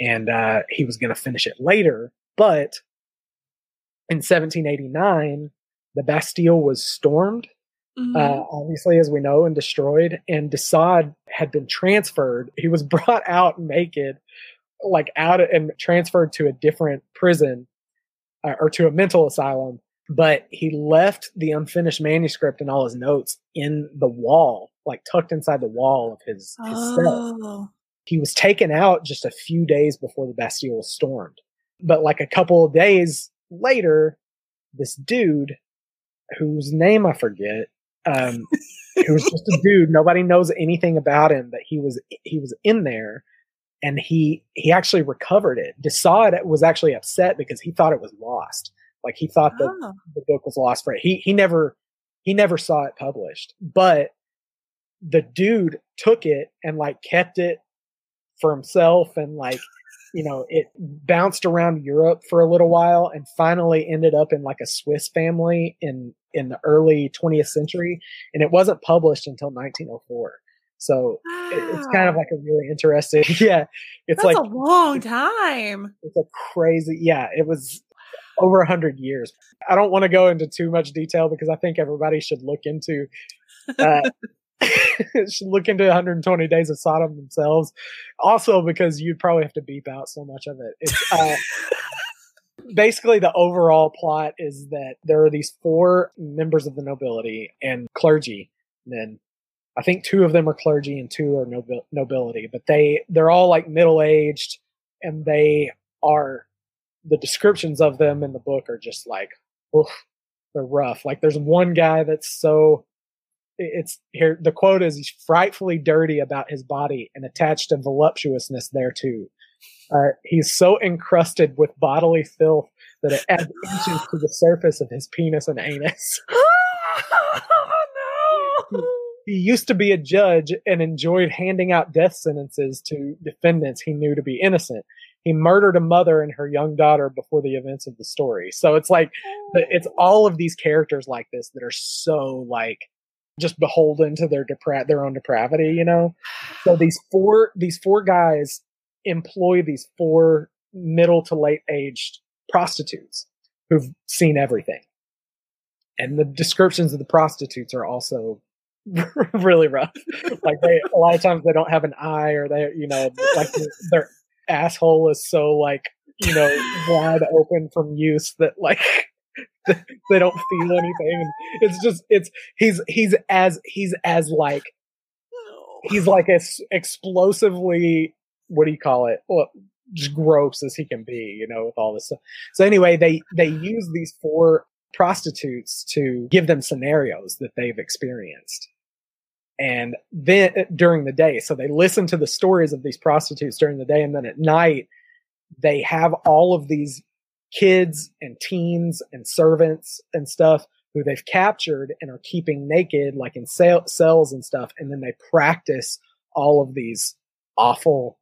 And uh he was gonna finish it later But in 1789, the Bastille was stormed, Mhm. uh, obviously, as we know, and destroyed. And de Sade had been transferred. He was brought out naked, like out and transferred to a different prison uh, or to a mental asylum. But he left the unfinished manuscript and all his notes in the wall, like tucked inside the wall of his, his cell oh. he was taken out just a few days before the Bastille was stormed. But like a couple of days later, this dude, whose name I forget, um, who was just a dude, nobody knows anything about him, but he was he was in there, and he he actually recovered it. de Sade was actually upset because he thought it was lost. Like he thought that Oh. the book was lost for it. He he never he never saw it published. But the dude took it and like kept it for himself and like you know it bounced around Europe for a little while and finally ended up in like a Swiss family in in the early 20th century and it wasn't published until 1904. So it- it's kind of like a really interesting yeah it's That's like a long time. it's a crazy yeah it was over a hundred years i don't want to go into too much detail because i think everybody should look into uh, should look into 120 days of sodom themselves. Also because you'd probably have to beep out so much of it. It's uh, basically the overall plot is that there are these four members of the nobility and clergy men. I think two of them are clergy and two are nobil- nobility but they they're all like middle aged and they are the descriptions of them in the book are just like oof, they're rough. Like there's one guy that's so it's here the quote is he's frightfully dirty about his body and attached to voluptuousness thereto uh, he's so encrusted with bodily filth that it adds inches to the surface of his penis and anus oh, no. he used to be a judge and enjoyed handing out death sentences to defendants he knew to be innocent. He murdered a mother and her young daughter before the events of the story. So it's like it's all of these characters like this that are so like just beholden to their depra- their own depravity, you know. So these four these four guys employ these four middle to late aged prostitutes who've seen everything. And the descriptions of the prostitutes are also really rough. Like they a lot of times they don't have an eye or they you know like their, their asshole is so like you know wide open from use that like they don't feel anything. It's just it's he's he's as he's as like he's like as explosively what do you call it? Well, gross as he can be, you know, with all this stuff. So anyway, they they use these four prostitutes to give them scenarios that they've experienced. And then eh, during the day, so they listen to the stories of these prostitutes during the day, and then at night, they have all of these kids and teens and servants and stuff who they've captured and are keeping naked, like in cell- cells and stuff. And then they practice all of these awful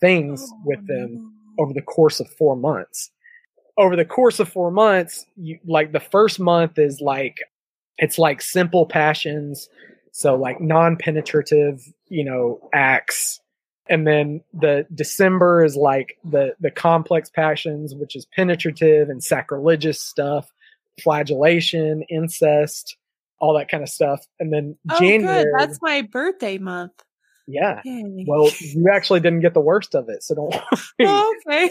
things Oh, with them over the course of four months. Over the course of four months, you like the first month is like it's like simple passions, so like non-penetrative, you know, acts. And then the December is like the the complex passions, which is penetrative and sacrilegious stuff, flagellation, incest, all that kind of stuff. And then Oh, January, good. That's my birthday month. yeah. Yay. Well, you actually didn't get the worst of it, so don't worry. Oh, okay.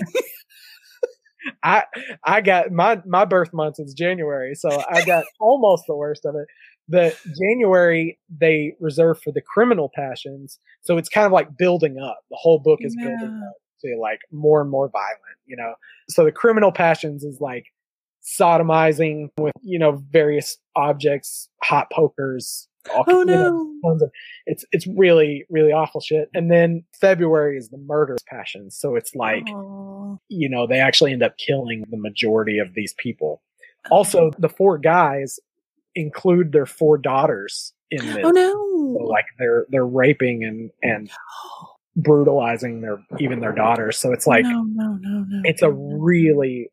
I I got my my birth month is January, so I got almost the worst of it. The January they reserve for the criminal passions, so it's kind of like building up. The whole book is building up to like more and more violent, you know. So the criminal passions is like sodomizing with you know various objects, hot pokers. All, Oh know, no. of it's it's really really awful shit. And then February is the murder passions, so it's like Oh. you know, they actually end up killing the majority of these people. Oh, also, the four guys include their four daughters in this. Oh So, no. like they're they're raping and and brutalizing their even their daughters. So it's like no, no, no, no. it's a no, no. really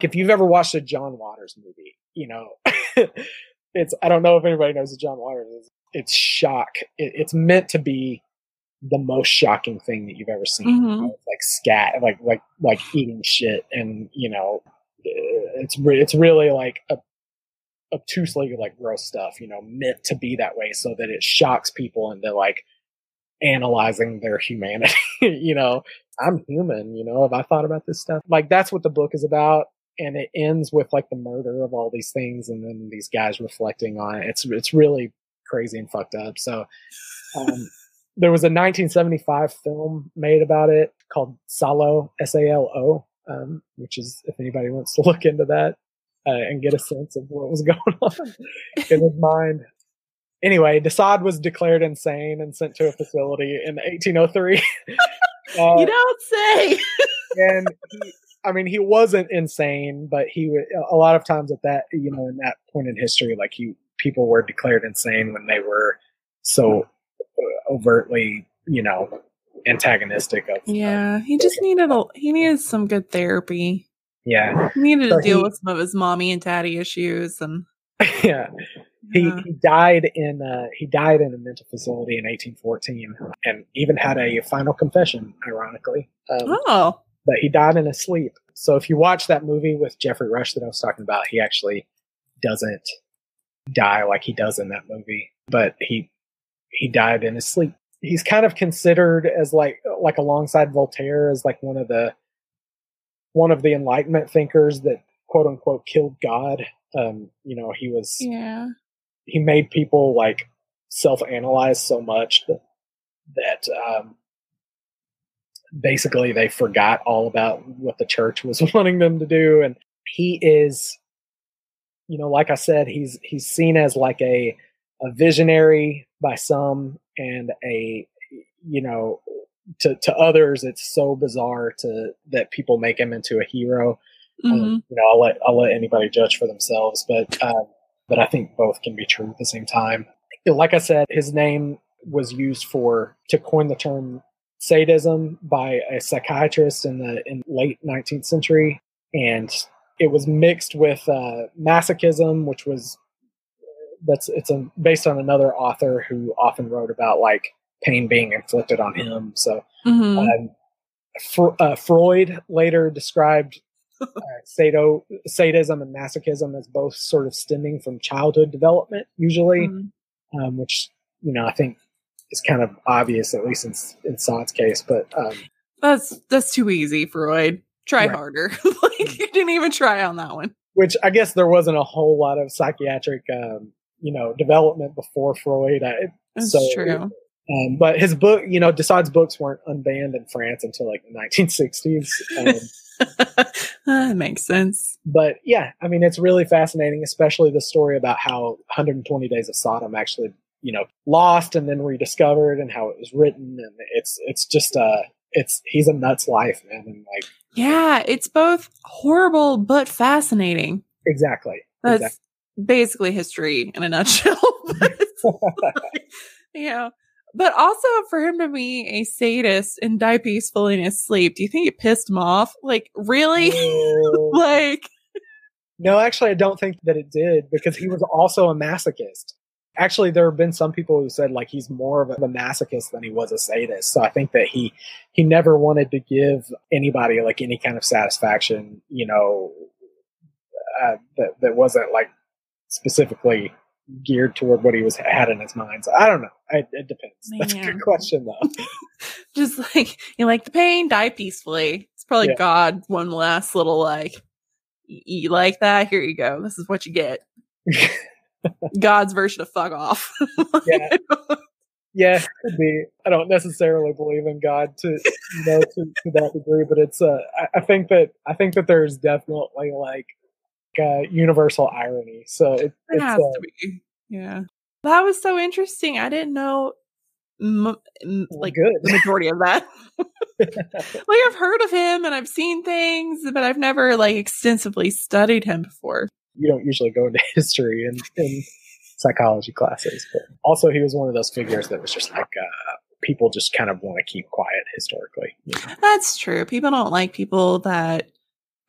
if you've ever watched a John Waters movie, you know, it's I don't know if anybody knows who John Waters is. It's shock. It, it's meant to be the most shocking thing that you've ever seen. Mhm. Like scat, like like like eating shit, and you know, it's re- it's really like a obtusely like gross stuff. You know, meant to be that way so that it shocks people into like analyzing their humanity. you know, I'm human. You know, have I thought about this stuff? Like that's what the book is about. And it ends with like the murder of all these things, and then these guys reflecting on it. It's it's really crazy and fucked up. So, um, there was a 1975 film made about it called Salo, S A L O, um, which is if anybody wants to look into that uh, and get a sense of what was going on in his mind. Anyway, de Sade was declared insane and sent to a facility in 1803. uh, you don't say. and he, I mean, he wasn't insane, but he would a lot of times at that, you know, in that point in history, like he people were declared insane when they were so uh, overtly, you know, antagonistic of. Yeah, he just needed a he needed some good therapy. Yeah, He needed to deal he- with some of his mommy and daddy issues and yeah. He yeah. he died in uh, he died in a mental facility in 1814, and even had a final confession, ironically. Um, Oh. but he died in his sleep. So if you watch that movie with Geoffrey Rush that I was talking about, he actually doesn't die like he does in that movie, but he he died in his sleep. He's kind of considered as like like alongside Voltaire as like one of the one of the Enlightenment thinkers that quote unquote killed God. Um, you know, he was Yeah. he made people like self analyze so much that that um, basically they forgot all about what the church was wanting them to do and he is you know like i said he's he's seen as like a a visionary by some and a you know to to others it's so bizarre to that people make him into a hero Mhm. um, you know, I'll let I'll let anybody judge for themselves, but um, but I think both can be true at the same time. Like I said, his name was used for to coin the term sadism by a psychiatrist in the in late 19th century, and it was mixed with uh, masochism, which was that's it's a, based on another author who often wrote about like pain being inflicted on him. So Mhm. um, Fr- uh, Freud later described uh, sado- sadism and masochism as both sort of stemming from childhood development, usually, Mhm. um, which you know I think is kind of obvious, at least in in Sade's case. But um, That's that's too easy, Freud. Try Right. harder. like you didn't even try on that one. which I guess there wasn't a whole lot of psychiatric, um, you know, development before Freud. I, That's so, true. Um, but his book, you know, de Sade's books weren't unbanned in France until like the 1960s. Um, that makes sense. but yeah, I mean, it's really fascinating, especially the story about how 120 Days of Sodom actually, you know, lost and then rediscovered, and how it was written, and it's it's just uh, it's he's a nuts life, man, and like Yeah, it's both horrible but fascinating. exactly, That's exactly. basically history in a nutshell. But it's like, you know, but also for him to be a sadist and die peacefully in his sleep, do you think it pissed him off? Like, really? Like, no, actually, I don't think that it did because he was also a masochist. Actually, there have been some people who said like he's more of a masochist than he was a sadist. So I think that he he never wanted to give anybody like any kind of satisfaction, you know, uh, that that wasn't like specifically geared toward what he was had in his mind. So I don't know. It, it depends. That's a good question though. just like, you like the pain, die peacefully. It's probably Yeah. God, one last little like, you like that? Here you go. This is what you get. God's version of fuck off. Yeah. Yeah, could be. I don't necessarily believe in God to you know to, to that degree, but it's uh I, I think that I think that there's definitely like uh, universal irony. So it, It it's has uh, to be. Yeah. That was so interesting. I didn't know m- m- like good. the majority of that. like I've heard of him and I've seen things, but I've never like extensively studied him before. you don't usually go into history and. in psychology classes, but also he was one of those figures that was just like uh, people just kind of want to keep quiet historically. You know? That's true. People don't like people that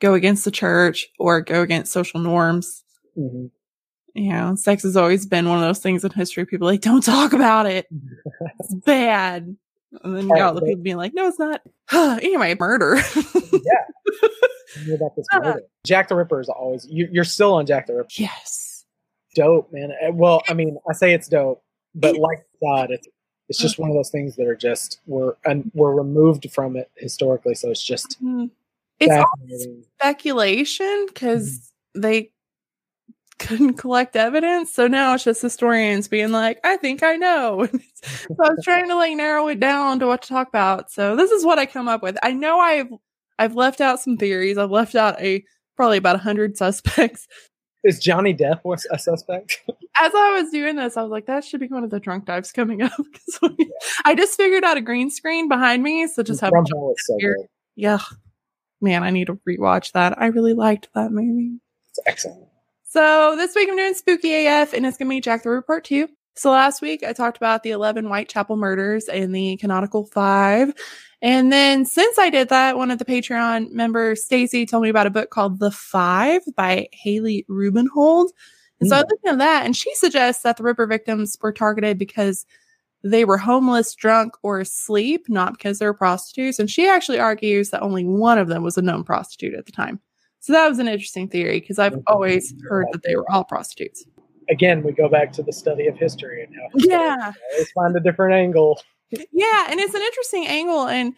go against the church or go against social norms. Mhm. You know, sex has always been one of those things in history. People are like, don't talk about it. It's bad. And then you got all the people being like, no, it's not. anyway, murder. yeah. About this Uh, murder. Jack the Ripper is always you, you're still on Jack the Ripper. yes. Dope, man. Uh, Well, I mean, I say it's dope, but like God, it's it's just one of those things that are just we're and we're removed from it historically, so it's just Mm. It's all speculation because mm. they couldn't collect evidence. So now it's just historians being like, I think I know. so I was trying to like narrow it down to what to talk about. So this is what I come up with. I know I've I've left out some theories. I've left out a probably about a hundred suspects. Is Johnny Depp was a suspect? As I was doing this, I was like, that should be one of the drunk dives coming up. we- I just figured out a green screen behind me. So just have yeah. Man, I need to rewatch that. I really liked that movie. It's excellent. So this week I'm doing Spooky AF and it's going to be Jack the Ripper Part 2. So last week I talked about the 11 Whitechapel murders and the canonical five. And then since I did that, one of the Patreon members, Stacy, told me about a book called The Five by Hallie Rubenhold. And so I looked into that and she suggests that the Ripper victims were targeted because they were homeless, drunk, or asleep, not because they were prostitutes. And she actually argues that only one of them was a known prostitute at the time. So that was an interesting theory because I've always heard that they were all prostitutes. Again, we go back to the study of history and how Yeah. always find a different angle. Yeah. And it's an interesting angle. And,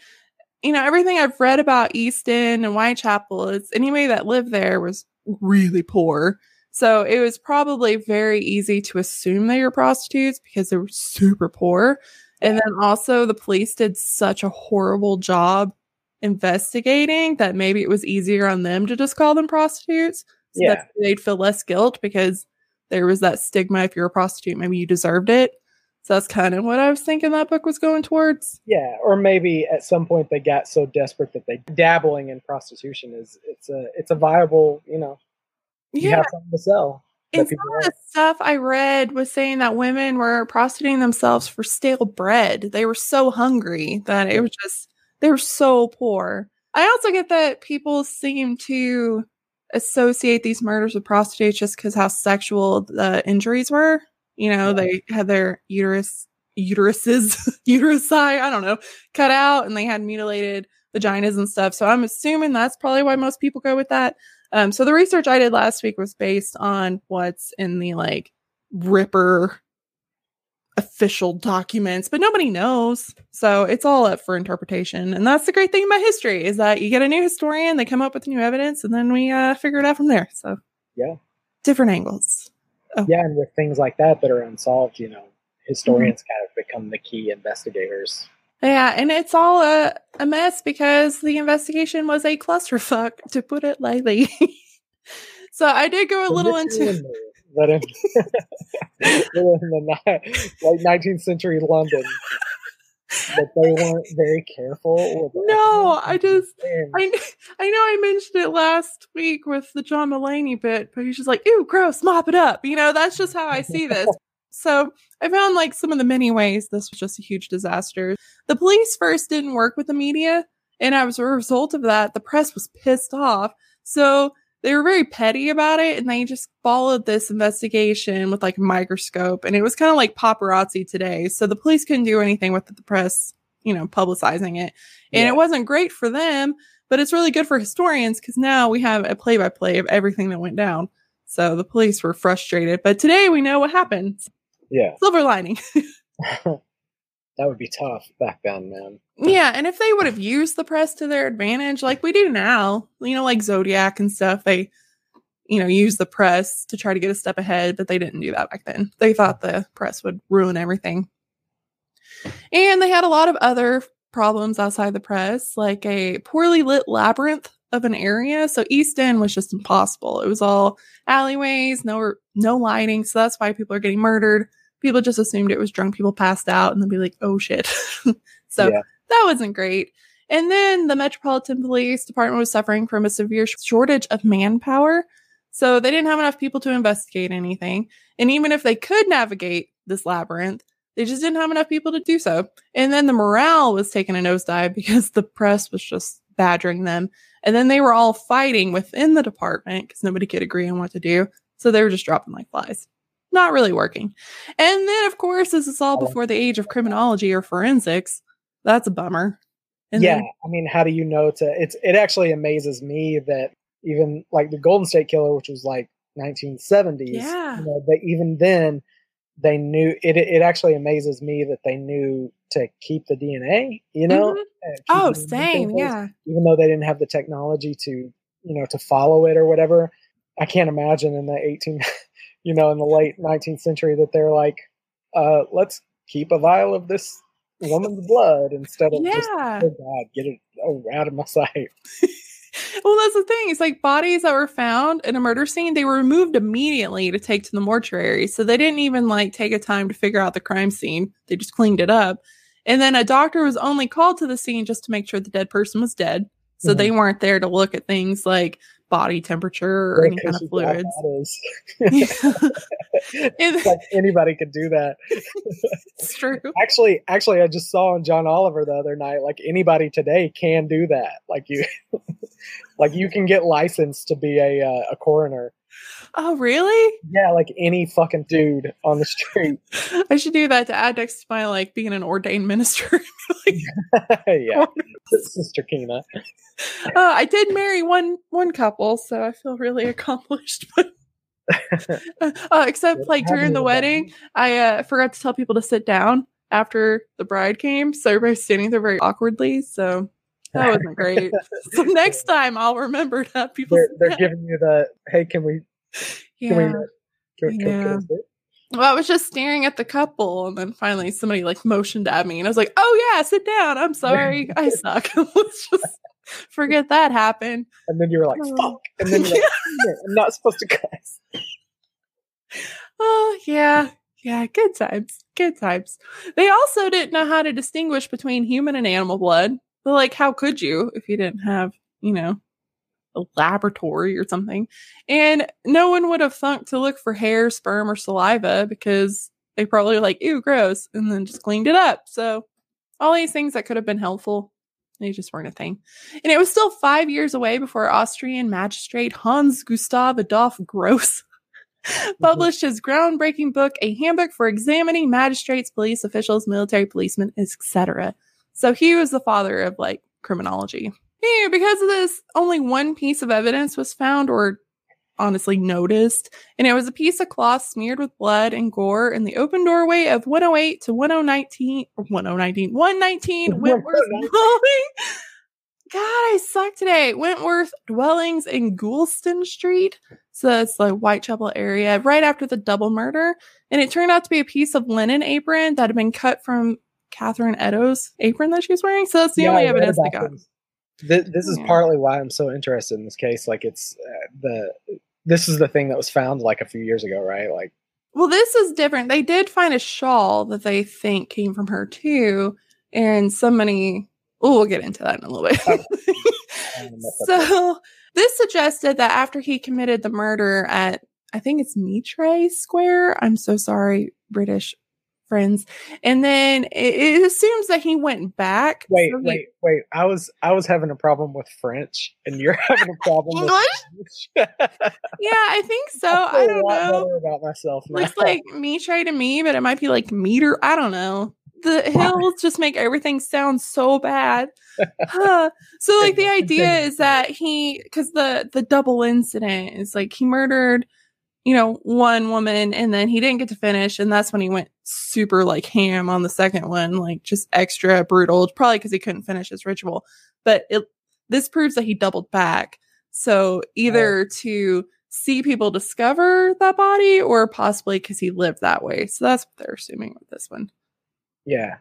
you know, everything I've read about East End and Whitechapel is anybody that lived there was really poor. So it was probably very easy to assume they were prostitutes because they were super poor. And then also the police did such a horrible job investigating that maybe it was easier on them to just call them prostitutes. So Yeah. that they'd feel less guilt because there was that stigma if you're a prostitute, maybe you deserved it. So that's kind of what I was thinking that book was going towards. Yeah, or maybe at some point they got so desperate that they dabbling in prostitution is it's a it's a viable you know you Yeah. have something to sell. And some of the stuff I read was saying that women were prostituting themselves for stale bread. They were so hungry that it was just, they were so poor. I also get that people seem to associate these murders with prostitutes just because how sexual the injuries were. You know, Yeah. they had their uterus, uteruses, uterusi, I don't know, cut out and they had mutilated vaginas and stuff. So I'm assuming that's probably why most people go with that. Um, so the research I did last week was based on what's in the like Ripper official documents, but nobody knows. So it's all up for interpretation. And that's the great thing about history is that you get a new historian, they come up with new evidence, and then we uh, figure it out from there. So Yeah. different angles. Yeah, and with things like that that are unsolved, you know, historians Mm-hmm. kind of become the key investigators. Yeah, and it's all a, a mess because the investigation was a clusterfuck, to put it lightly. so I did go a little into That in, in the late 19th century London, that they weren't very careful. With No, I just I, I know I mentioned it last week with the John Mulaney bit, but he's just like, ew, gross, mop it up. You know, that's just how I see this. So I found like some of the many ways this was just a huge disaster. The police first didn't work with the media, and as a result of that, the press was pissed off. So they were very petty about it, and they just followed this investigation with like a microscope, and it was kind of like paparazzi today. So the police couldn't do anything with the press, you know, publicizing it and Yeah. it wasn't great for them but it's really good for historians because now we have a play-by-play of everything that went down so the police were frustrated but today we know what happened yeah, silver lining. That would be tough back then, man. yeah and if they would have used the press to their advantage like we do now you know like zodiac and stuff they you know use the press to try to get a step ahead but they didn't do that back then. They thought the press would ruin everything. And they had a lot of other problems outside the press like a poorly lit labyrinth of an area. So east end was just impossible. It was all alleyways no no lighting. So that's why people are getting murdered. People just assumed it was drunk. People passed out and they'd be like oh shit. So Yeah. that wasn't great. And then the metropolitan police department was suffering from a severe shortage of manpower. So they didn't have enough people to investigate anything. And even if they could navigate this labyrinth they just didn't have enough people to do so. And then the morale was taking a nosedive because the press was just badgering them. And then they were all fighting within the department because nobody could agree on what to do. So they were just dropping like flies. Not really working. And then, of course, this is all oh. before the age of criminology or forensics. That's a bummer. And yeah, then- I mean, how do you know to? It's it actually amazes me that even like the Golden State Killer, which was like 1970s, Yeah. you know, that even then they knew it. It actually amazes me that they knew to keep the DNA. You know, Mhm. uh, Oh, same. Yeah. Even though they didn't have the technology to, you know, to follow it or whatever. I can't imagine in the 18, you know, in the late 19th century that they're like, uh, let's keep a vial of this woman's blood instead of just oh god, get it oh, out of my sight. Well, that's the thing. It's like bodies that were found in a murder scene, they were removed immediately to take to the mortuary. So they didn't even like take a time to figure out the crime scene. They just cleaned it up. And then a doctor was only called to the scene just to make sure the dead person was dead. So Mhm. they weren't there to look at things like body temperature or any kind of fluids. bodies. It- like anybody could do that. it's true. Actually, actually, I just saw on John Oliver the other night. Like anybody today can do that. Like you, like you can get licensed to be a uh, a coroner. Oh, really? Yeah, like any fucking dude on the street. I should do that to add next to my like being an ordained minister. yeah, Sister Kina. Uh, I did marry one one couple, so I feel really accomplished. But uh, except What like during the the wedding, I uh, forgot to tell people to sit down after the bride came, so everybody's standing there very awkwardly. So that wasn't great. so next time I'll remember to have people. They're, they're giving you the hey, can we can we yeah. can, can, can, Yeah. we? Well, I was just staring at the couple, and then finally somebody like motioned at me, and I was like, "Oh yeah, sit down. I'm sorry, I suck. Let's just forget that happened." and then you were like Oh. fuck, and then you're like, "Shit, I'm not supposed to cuss. Oh, yeah. Yeah, good times. Good times. They also didn't know how to distinguish between human and animal blood. But, like, how could you if you didn't have, you know, a laboratory or something? And no one would have thunk to look for hair, sperm, or saliva because they probably were like, ew, gross, and then just cleaned it up. So, all these things that could have been helpful, they just weren't a thing. And it was still five years away before Austrian magistrate Hans Gustav Adolf Gross mm-hmm. published his groundbreaking book, A Handbook for Examining Magistrates, Police Officials, Military Policemen, etc. So he was the father of like criminology. Because of this, only one piece of evidence was found or honestly noticed, and it was a piece of cloth smeared with blood and gore in the open doorway of 108 to 1019 or 1019 119 Wentworth 119. Dwelling. God, I suck today. Wentworth Dwellings in Goulston Street. So it's the Whitechapel area right after the double murder. And it turned out to be a piece of linen apron that had been cut from Catherine Eddowes' apron that she was wearing. So that's the Yeah, only I evidence they got. this. This, is Yeah. partly why I'm so interested in this case. Like, it's uh, the this is the thing that was found like a few years ago, right? Like, Well, this is different. They did find a shawl that they think came from her too. And somebody, oh, we'll get into that in a little bit. I don't know if that's- so this suggested that after he committed the murder at I think it's Mitre Square. I'm so sorry, British friends. And then it, it assumes that he went back. wait, So he- wait, wait. I was I was having a problem with French, and you're having a problem English? with English. Yeah, I think so. I, feel I a don't lot know. better about myself now. Looks like Mitre to me, but it might be like meter. I don't know. The hills just make everything sound so bad. Huh. so like the idea is that he because the the double incident is like he murdered you know one woman and then he didn't get to finish and that's when he went super like ham on the second one like just extra brutal probably because he couldn't finish his ritual. But it this proves that he doubled back. So either to see people discover that body or possibly because he lived that way. So that's what they're assuming with this one. Yeah.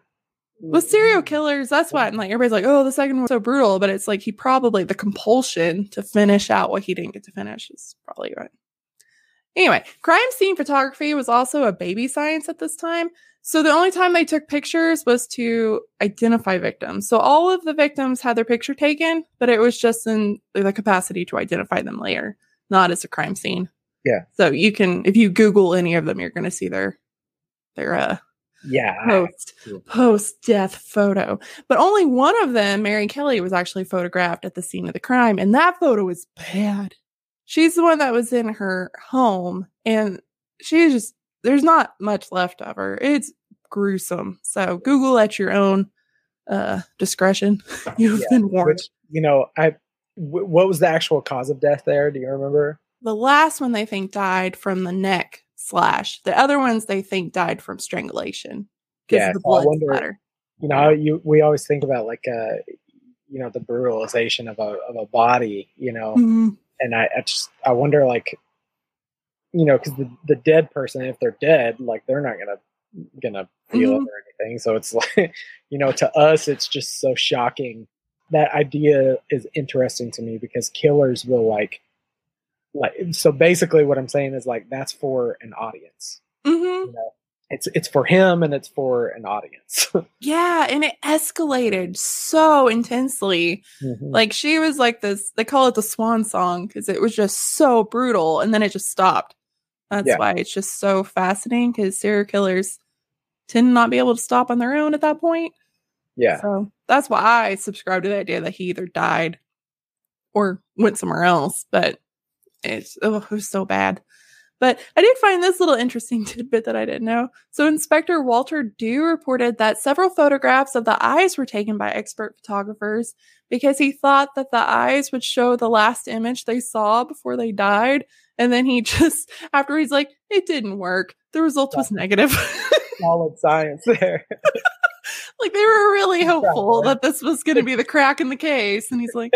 with serial mm-hmm. killers, that's why I'm like everybody's like, oh, the second one was so brutal, but it's like he probably the compulsion to finish out what he didn't get to finish is probably right. Anyway, crime scene photography was also a baby science at this time. So the only time they took pictures was to identify victims. So all of the victims had their picture taken, but it was just in the capacity to identify them later, not as a crime scene. Yeah. So you can, if you Google any of them, you're going to see their, their, uh, Yeah. post post death photo. But only one of them, Mary Kelly, was actually photographed at the scene of the crime, and that photo is bad. She's the one that was in her home, and she's just there's not much left of her. It's gruesome. So Google at your own uh, discretion. You've Yeah, been warned. Which you know, I w- what was the actual cause of death there? Do you remember? The last one they think died from the neck slash. The other ones they think died from strangulation because Yeah, the so I wonder- splatter. You know, you we always think about like uh, you know, the brutalization of a of a body. You know, Mhm. And I, I just I wonder like, you know, because the the dead person, if they're dead, like they're not gonna gonna feel Mhm. it or anything. So it's like, you know, to us, it's just so shocking. That idea is interesting to me because killers will like, like. So basically, what I'm saying is like that's for an audience. Mhm. You know, it's it's for him and it's for an audience. Yeah, and it escalated so intensely. Mhm. Like she was like this. They call it the swan song because it was just so brutal, and then it just stopped. That's Yeah. why it's just so fascinating because serial killers tend to not be able to stop on their own at that point. yeah, So that's why I subscribe to the idea that he either died or went somewhere else. But it's oh, it was so bad. But I did find this little interesting tidbit that I didn't know. So Inspector Walter Dew reported that several photographs of the eyes were taken by expert photographers because he thought that the eyes would show the last image they saw before they died. And then he just after he's like, it didn't work. The result was negative. solid science there. like they were really hopeful that this was going to be the crack in the case and he's like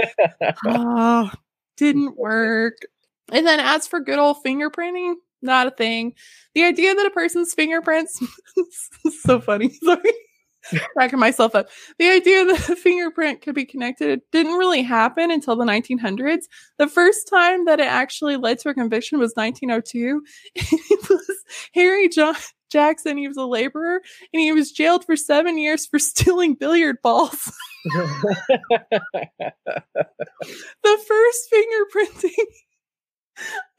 oh didn't work and then as for good old fingerprinting not a thing. The idea that a person's fingerprints so funny sorry. Cracking myself up. The idea that a fingerprint could be connected didn't really happen until the 1900s the first time that it actually led to a conviction was 1902 it was harry john jackson. He was a laborer and he was jailed for seven years for stealing billiard balls. the first fingerprinting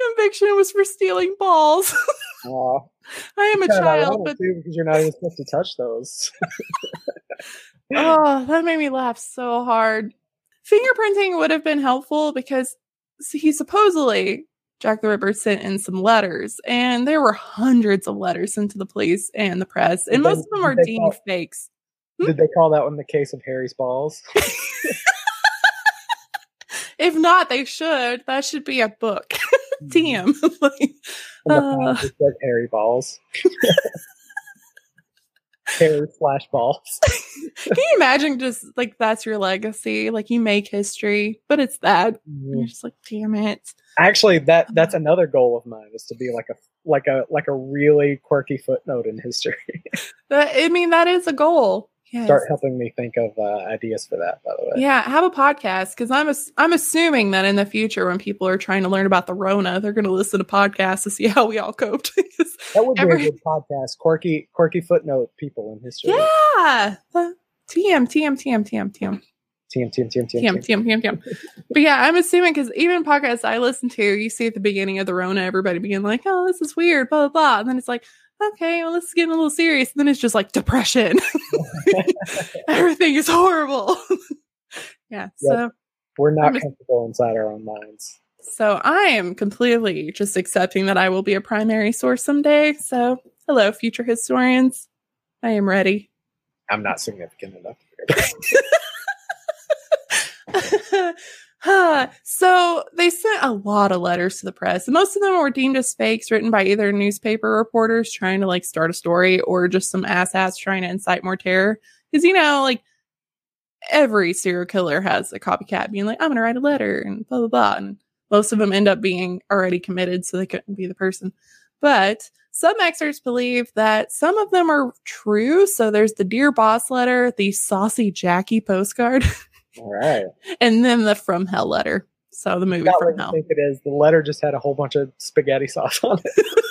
conviction was for stealing balls. Aw. I am a child, but too, because you're not even supposed to touch those. oh, that made me laugh so hard. Fingerprinting would have been helpful because he supposedly Jack the Ripper sent in some letters, and there were hundreds of letters sent to the police and the press, and Did most of them are deemed fakes. Did hmm? they call that one the case of Harry's balls? If not, they should. That should be a book. Hmm. Damn. Like, Uh. Harry balls. Harry slash balls. Can you imagine just like that's your legacy? Like you make history, but it's that. You're mm-hmm. just like, damn it. Actually, that uh-huh. that's another goal of mine is to be like a like a like a really quirky footnote in history. That, I mean, that is a goal. Yes. Start helping me think of uh, ideas for that. By the way, Yeah, have a podcast because I'm ass- I'm assuming that in the future when people are trying to learn about the Rona, they're going to listen to podcasts to see how we all coped. that would be every- a good podcast. Quirky quirky footnote people in history. yeah, Uh, TM TM TM TM TM. TM TM TM TM TM, TM, TM, TM. But yeah, I'm assuming because even podcasts I listen to, you see at the beginning of the Rona, everybody being like, oh, this is weird, blah, blah, blah. And then it's like, okay, well, this is getting a little serious. And then it's just like depression. Everything is horrible. yeah. So, We're not I'm comfortable inside our own minds. so I am completely just accepting that I will be a primary source someday. So, hello, future historians. I am ready. I'm not significant enough. so they sent a lot of letters to the press. and Most of them were deemed as fakes, written by either newspaper reporters trying to like start a story or just some asshats trying to incite more terror. Because you know, like every serial killer has a copycat being like, "I'm gonna write a letter" and blah blah blah, and most of them end up being already committed, so they couldn't be the person. But some experts believe that some of them are true. So there's the Dear Boss letter, the Saucy Jackie postcard. All right. and then the From Hell letter. So the movie Not From Hell. I think it is. The letter just had a whole bunch of spaghetti sauce on it.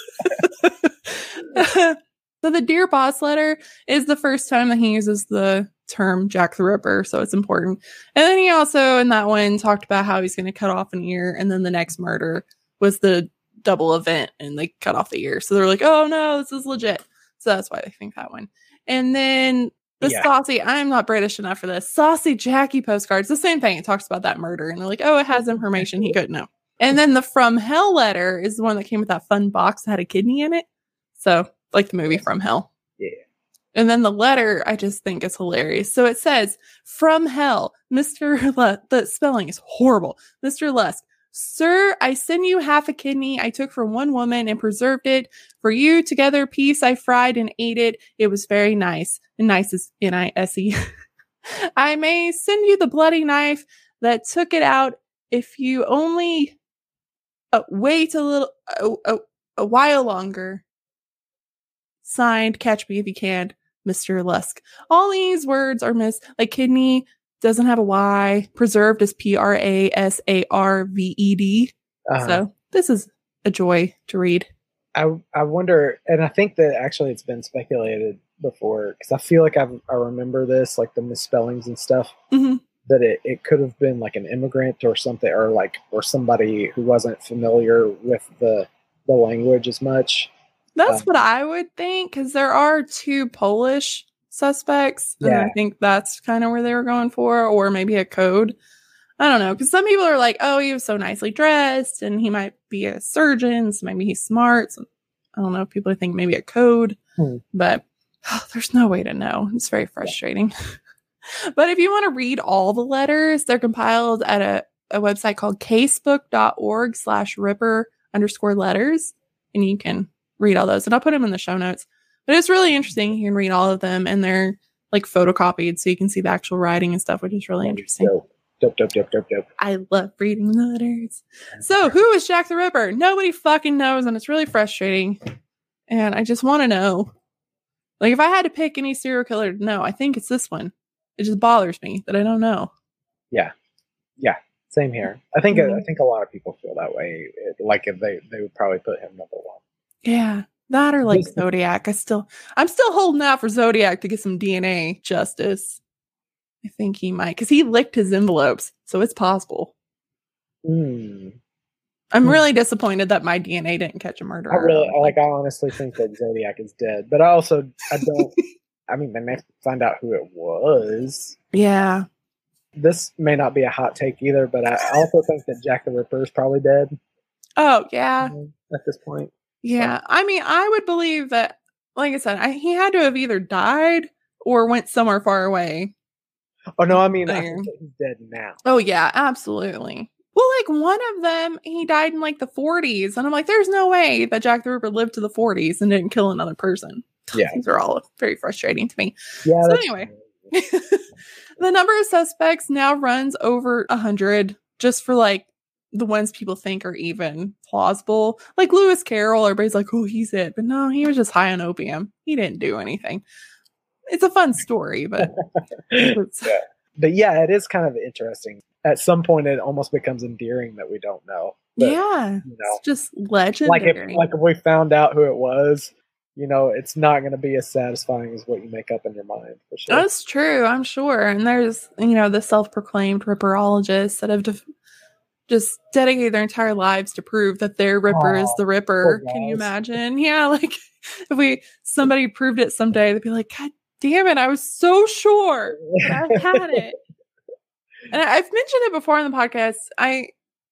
so the Dear Boss letter is the first time that he uses the term Jack the Ripper, so it's important. And then he also in that one talked about how he's going to cut off an ear, and then the next murder was the double event, and they cut off the ear. So they're like, "Oh no, this is legit." So that's why they think that one. And then the Yeah. saucy, I'm not British enough for this. Saucy Jackie postcards, the same thing. It talks about that murder, and they're like, "Oh, it has information he couldn't know." And then the From Hell letter is the one that came with that fun box that had a kidney in it. So, like the movie From Hell. Yeah. And then the letter I just think is hilarious. So it says, From hell, Mr. Le- the spelling is horrible. Mr. Lusk, Sir, I send you half a kidney I took from one woman and preserved it. For you, together, piece I fried and ate it. It was very nice. Nice is N I S E. I may send you the bloody knife that took it out if you only uh, wait a little, uh, uh, a while longer. Signed, catch me if you can, Mr. Lusk. All these words are missed. Like kidney doesn't have a Y. Preserved is P R A S A R V E D. Uh-huh. So this is a joy to read. I I wonder, and I think that actually it's been speculated before because I feel like I I remember this, like the misspellings and stuff. Mhm. That it, it could have been like an immigrant or something, or like or somebody who wasn't familiar with the the language as much. That's Um, what I would think because there are two Polish suspects. And I think that's kind of where they were going for, or maybe a code. I don't know. Because some people are like, oh, he was so nicely dressed and he might be a surgeon. So maybe he's smart. So I don't know. if People think maybe a code, Hmm. but there's no way to know. It's very frustrating. but if you want to read all the letters, they're compiled at a, a website called casebook.org slash ripper underscore letters. And you can read all those. And I'll put them in the show notes. But it's really interesting. You can read all of them and they're like photocopied so you can see the actual writing and stuff, which is really interesting. Dope, dope, dope, dope, dope, dope. I love reading the letters. So, who is Jack the Ripper? Nobody fucking knows, and it's really frustrating. And I just want to know. Like, if I had to pick any serial killer to know, I think it's this one. It just bothers me that I don't know. Yeah. Yeah. Same here. I think Mhm. I think a lot of people feel that way. Like if they they would probably put him number one. Yeah, that or like Zodiac. I still, I'm still holding out for Zodiac to get some DNA justice. I think he might, because he licked his envelopes, so it's possible. Hmm. I'm Hmm. really disappointed that my DNA didn't catch a murderer. I really like. I honestly think that Zodiac is dead, but I also I don't. I mean, they may find out who it was. yeah, This may not be a hot take either, but I also think that Jack the Ripper is probably dead Oh, yeah. um, at this point. Yeah. I mean, I would believe that, like I said, I, he had to have either died or went somewhere far away. Oh no, I mean I think he's dead now. Oh, yeah, absolutely. Well, like one of them, he died in like the 40s. And I'm like, there's no way that Jack the Ripper lived to the 40s and didn't kill another person. Yeah. These are all very frustrating to me. Yeah. So anyway. the number of suspects now runs over a hundred just for like the ones people think are even plausible. Like Lewis Carroll, everybody's like, oh, he's it. But no, he was just high on opium. He didn't do anything. It's a fun story, but Yeah. But yeah, it is kind of interesting. At some point, it almost becomes endearing that we don't know. But, yeah, you know, it's just like if like if we found out who it was, you know, it's not going to be as satisfying as what you make up in your mind for sure. That's true, I'm sure. And there's, you know, the self proclaimed Ripperologists that have def- just dedicated their entire lives to prove that their Ripper is the Ripper. Can you imagine? Yeah, like if we somebody proved it someday, they'd be like, God damn it, I was so sure I had it. And I- I've mentioned it before on the podcast. I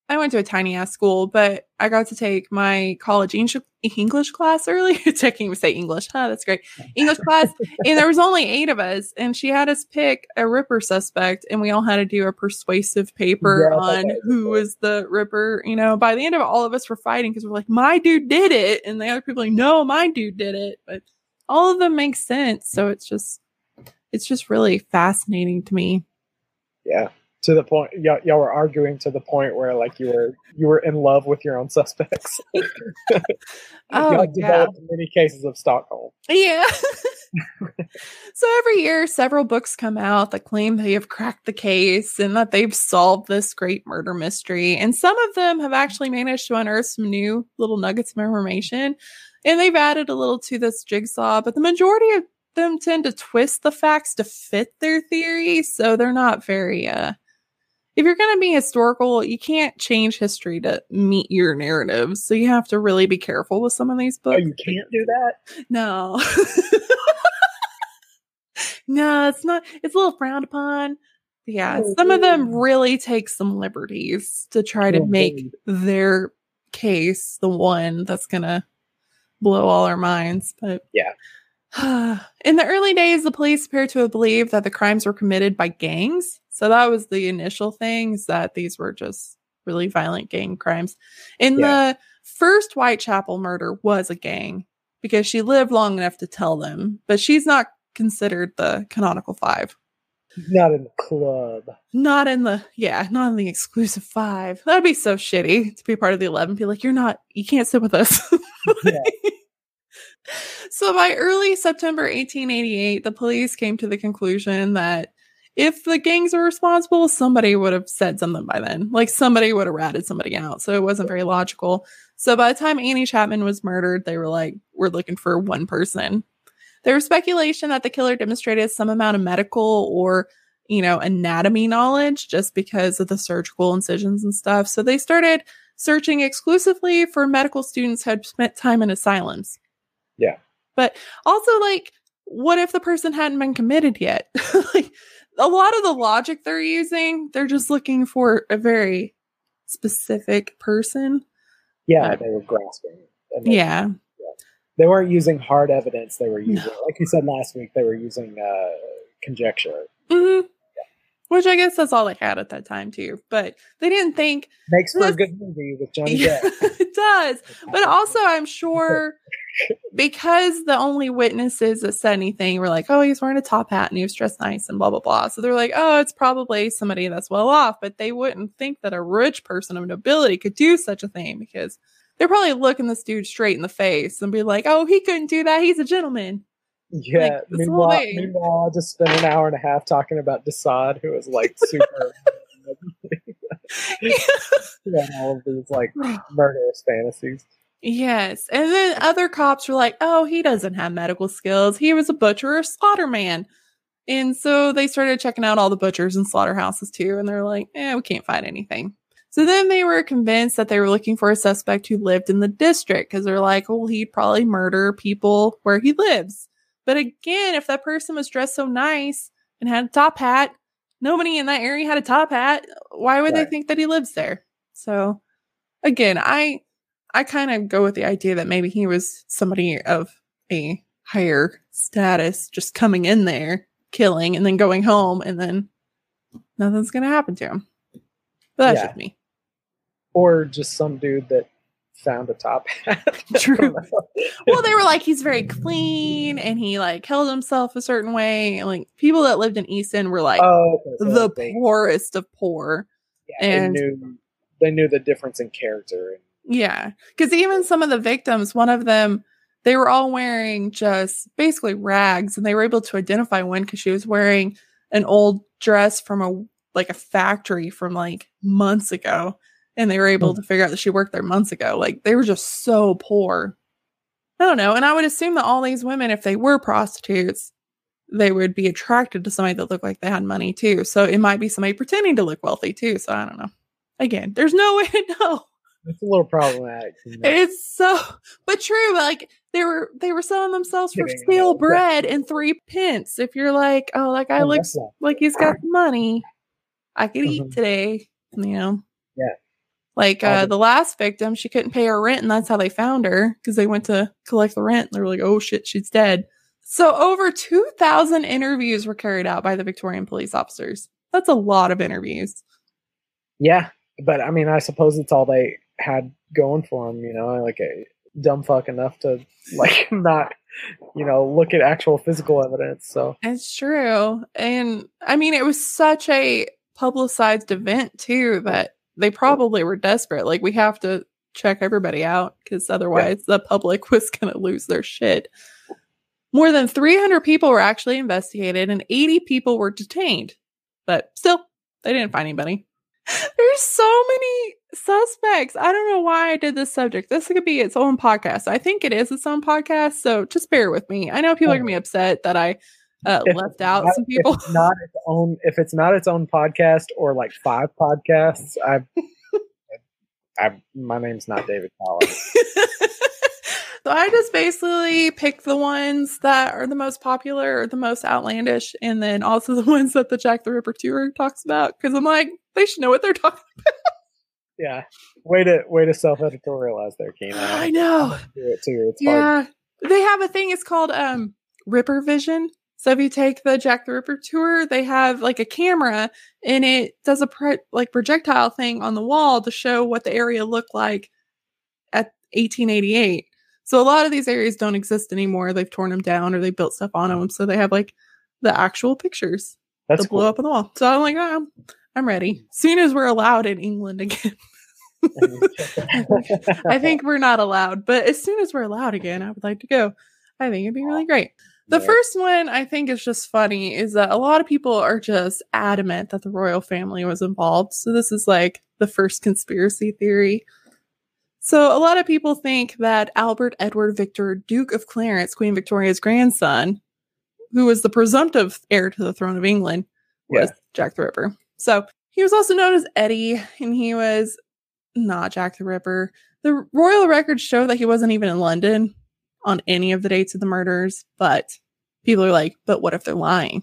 I went to a tiny ass school, but I got to take my college English class early. I can't even say English. Huh, that's great. English class, and there was only eight of us, and she had us pick a Ripper suspect, and we all had to do a persuasive paper Yeah, on who was the Ripper. You know, by the end of it, all of us were fighting because we're like, "My dude did it," and the other people are like, "No, my dude did it." But all of them make sense, so it's just it's just really fascinating to me. yeah. To the point, y'all, y'all were arguing to the point where like you were you were in love with your own suspects. Oh, y'all yeah. many cases of Stockholm. Yeah. so every year, several books come out that claim they have cracked the case and that they've solved this great murder mystery. And some of them have actually managed to unearth some new little nuggets of information. And they've added a little to this jigsaw, but the majority of them tend to twist the facts to fit their theory. So they're not very, uh, if you're going to be historical, you can't change history to meet your narrative. So you have to really be careful with some of these Oh, books. you can't do that. No. no, it's not. It's a little frowned upon. Yeah, oh, some of them really take some liberties to try to Oh, make their case the one that's going to blow all our minds. But Yeah. In the early days, the police appeared to have believed that the crimes were committed by gangs. So that was the initial things that these were just really violent gang crimes. In Yeah. the first Whitechapel murder was a gang because she lived long enough to tell them, but she's not considered the canonical five. Not in the club. Not in the yeah, not in the exclusive five. That'd be so shitty to be part of the eleven. Be like, you're not, you can't sit with us. Yeah. so by early September 1888, the police came to the conclusion that if the gangs were responsible, somebody would have said something by then. Like somebody would have ratted somebody out. So it wasn't very logical. So by the time Annie Chapman was murdered, they were like, we're looking for one person. There was speculation that the killer demonstrated some amount of medical or, you know, anatomy knowledge just because of the surgical incisions and stuff. So they started searching exclusively for medical students who had spent time in asylums. Yeah. But also, like, what if the person hadn't been committed yet? like, a lot of the logic they're using, they're just looking for a very specific person. Yeah, Yeah. they were grasping. They, Yeah. they weren't using hard evidence. They were No. using, like you said last week, they were using uh, conjecture. hmm Which I guess that's all they had at that time, too. But they didn't think Makes for a good movie with Johnny Yeah, Depp. it does. But also, I'm sure because the only witnesses that said anything were like, oh, he's wearing a top hat and he was dressed nice and blah, blah, blah. So they're like, oh, it's probably somebody that's well off. But they wouldn't think that a rich person of nobility could do such a thing because they're probably looking this dude straight in the face and be like, oh, he couldn't do that. He's a gentleman. Yeah. Like, meanwhile, meanwhile, I just spent an hour and a half talking about de Sade, who was like super. yeah, all of these like murderous fantasies. Yes. And then other cops were like, oh, he doesn't have medical skills. He was a butcher or slaughterman. And so they started checking out all the butchers and slaughterhouses too. And they're like, eh, we can't find anything. So then they were convinced that they were looking for a suspect who lived in the district because they're like, well, he'd probably murder people where he lives. But again, if that person was dressed so nice and had a top hat, nobody in that area had a top hat. Why would they think that he lives there? So again, I I kind of go with the idea that maybe he was somebody of a higher status just coming in there, killing, and then going home, and then nothing's going to happen to him. But that's Yeah. just me. Or just some dude that found a top hat. True. Well, they were like, he's very clean and he like held himself a certain way. And like people that lived in East End were like oh, okay, so the poorest of poor. yeah, and- they knew they knew the difference in character. Yeah. Because even some of the victims, one of them, they were all wearing just basically rags and they were able to identify one because she was wearing an old dress from a like a factory from like months ago. And they were able Hmm. to figure out that she worked there months ago. Like they were just so poor. I don't know. And I would assume that all these women, if they were prostitutes, they would be attracted to somebody that looked like they had money too. So it might be somebody pretending to look wealthy too. So I don't know. Again, there's no way to know. It's a little problematic. you know. It's so, but true. Like they were, they were selling themselves for stale Yeah. bread and three pence. If you're like, oh, that guy Oh, looks like he's got money, I could eat Mhm. today. You know. Yeah. Like uh, the- the last victim, she couldn't pay her rent, and that's how they found her because they went to collect the rent. And they were like, "Oh shit, she's dead." So over two thousand interviews were carried out by the Victorian police officers. That's a lot of interviews. Yeah, but I mean, I suppose it's all they had going for them. You know, like a dumb fuck enough to like not, you know, look at actual physical evidence. So It's true. And I mean, it was such a publicized event, too, that they probably were desperate. Like, we have to check everybody out because otherwise the public was going to lose their shit. More than 300 people were actually investigated and 80 people were detained. But still, they didn't find anybody. There's so many suspects. I don't know why I did this subject. This could be its own podcast. I think it is its own podcast. So just bear with me. I know people are going to be upset that I uh, If left out not- some people. If it's not its own, if it's not its own podcast or like five podcasts, I, I, my name's not David Collins. so I just basically pick the ones that are the most popular or the most outlandish, and then also the ones that the Jack the Ripper tour talks about. Because I'm like, they should know what they're talking. About. Yeah, way to way to self editorialize there, Kina. I know. Do it too. It's hard. Yeah, they have a thing. It's called um Ripper Vision. So if you take the Jack the Ripper tour, they have like a camera and it does a pro- like projectile thing on the wall to show what the area looked like at 1888. So a lot of these areas don't exist anymore. They've torn them down or they built stuff on them. So they have like the actual pictures That's that blew cool. up on the wall. So I'm like, oh, I'm, I'm ready. Soon as we're allowed in England again. I think we're not allowed, but as soon as we're allowed again, I would like to go. I think it'd be really great. The Yeah. first one I think is just funny is that a lot of people are just adamant that the royal family was involved. So this is like the first conspiracy theory. So a lot of people think that Albert Edward Victor, Duke of Clarence, Queen Victoria's grandson, who was the presumptive heir to the throne of England, was Yeah. Jack the Ripper. So he was also known as Eddie, and he was not Jack the Ripper. The royal records show that he wasn't even in London on any of the dates of the murders, but people are like, but what if they're lying?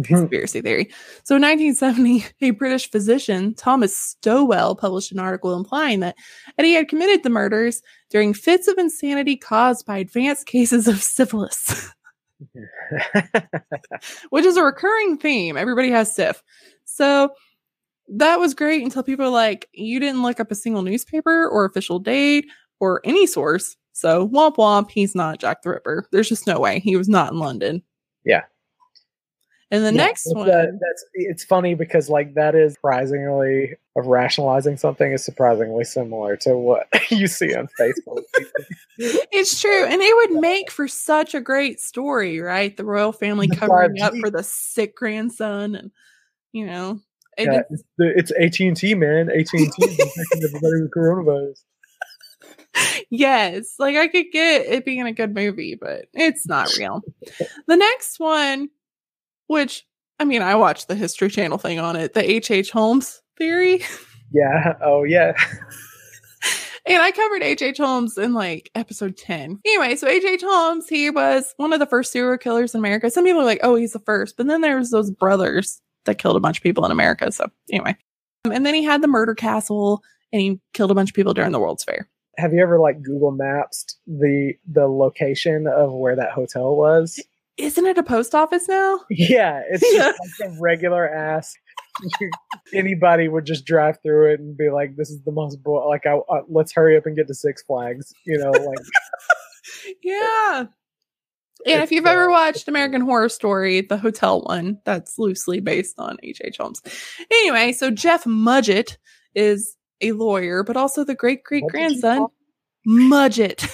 Mm-hmm. Conspiracy theory. So in 1970, a British physician, Thomas Stowell, published an article implying that Eddie had committed the murders during fits of insanity caused by advanced cases of syphilis, which is a recurring theme. Everybody has syph. So that was great until people are like, you didn't look up a single newspaper or official date or any source. So womp womp, he's not Jack the Ripper. There's just no way. He was not in London. Yeah. And the Yeah, next it's, one, uh, that's it's funny because like that is surprisingly of rationalizing something is surprisingly similar to what you see on Facebook. it's true. And it would make for such a great story, right? The royal family covering up for the sick grandson and, you know, Yeah, it's, AT and T, man. AT and T everybody with coronavirus. yes, like I could get it being a good movie, but it's not real. the next one, which I mean, I watched the History Channel thing on it, the H. H. Holmes theory, Yeah. Oh yeah. and I covered H. H. Holmes in like episode ten. Anyway, so H. H. Holmes, he was one of the first serial killers in America. Some people are like, "Oh, he's the first. but then there's those brothers that killed a bunch of people in America. So anyway, Um, and then he had the murder castle, and he killed a bunch of people during the World's Fair. Have you ever like Google Maps the the location of where that hotel was? Isn't it a post office now? Yeah, it's Yeah. just like a regular ass. Anybody would just drive through it and be like, "This is the most bo- like, I, uh, let's hurry up and get to Six Flags." You know, like Yeah. And if you've ever watched American Horror Story, the hotel one, that's loosely based on H.H. H. Holmes. Anyway, so Jeff Mudgett is a lawyer, but also the great great What did you grandson. Mudgett.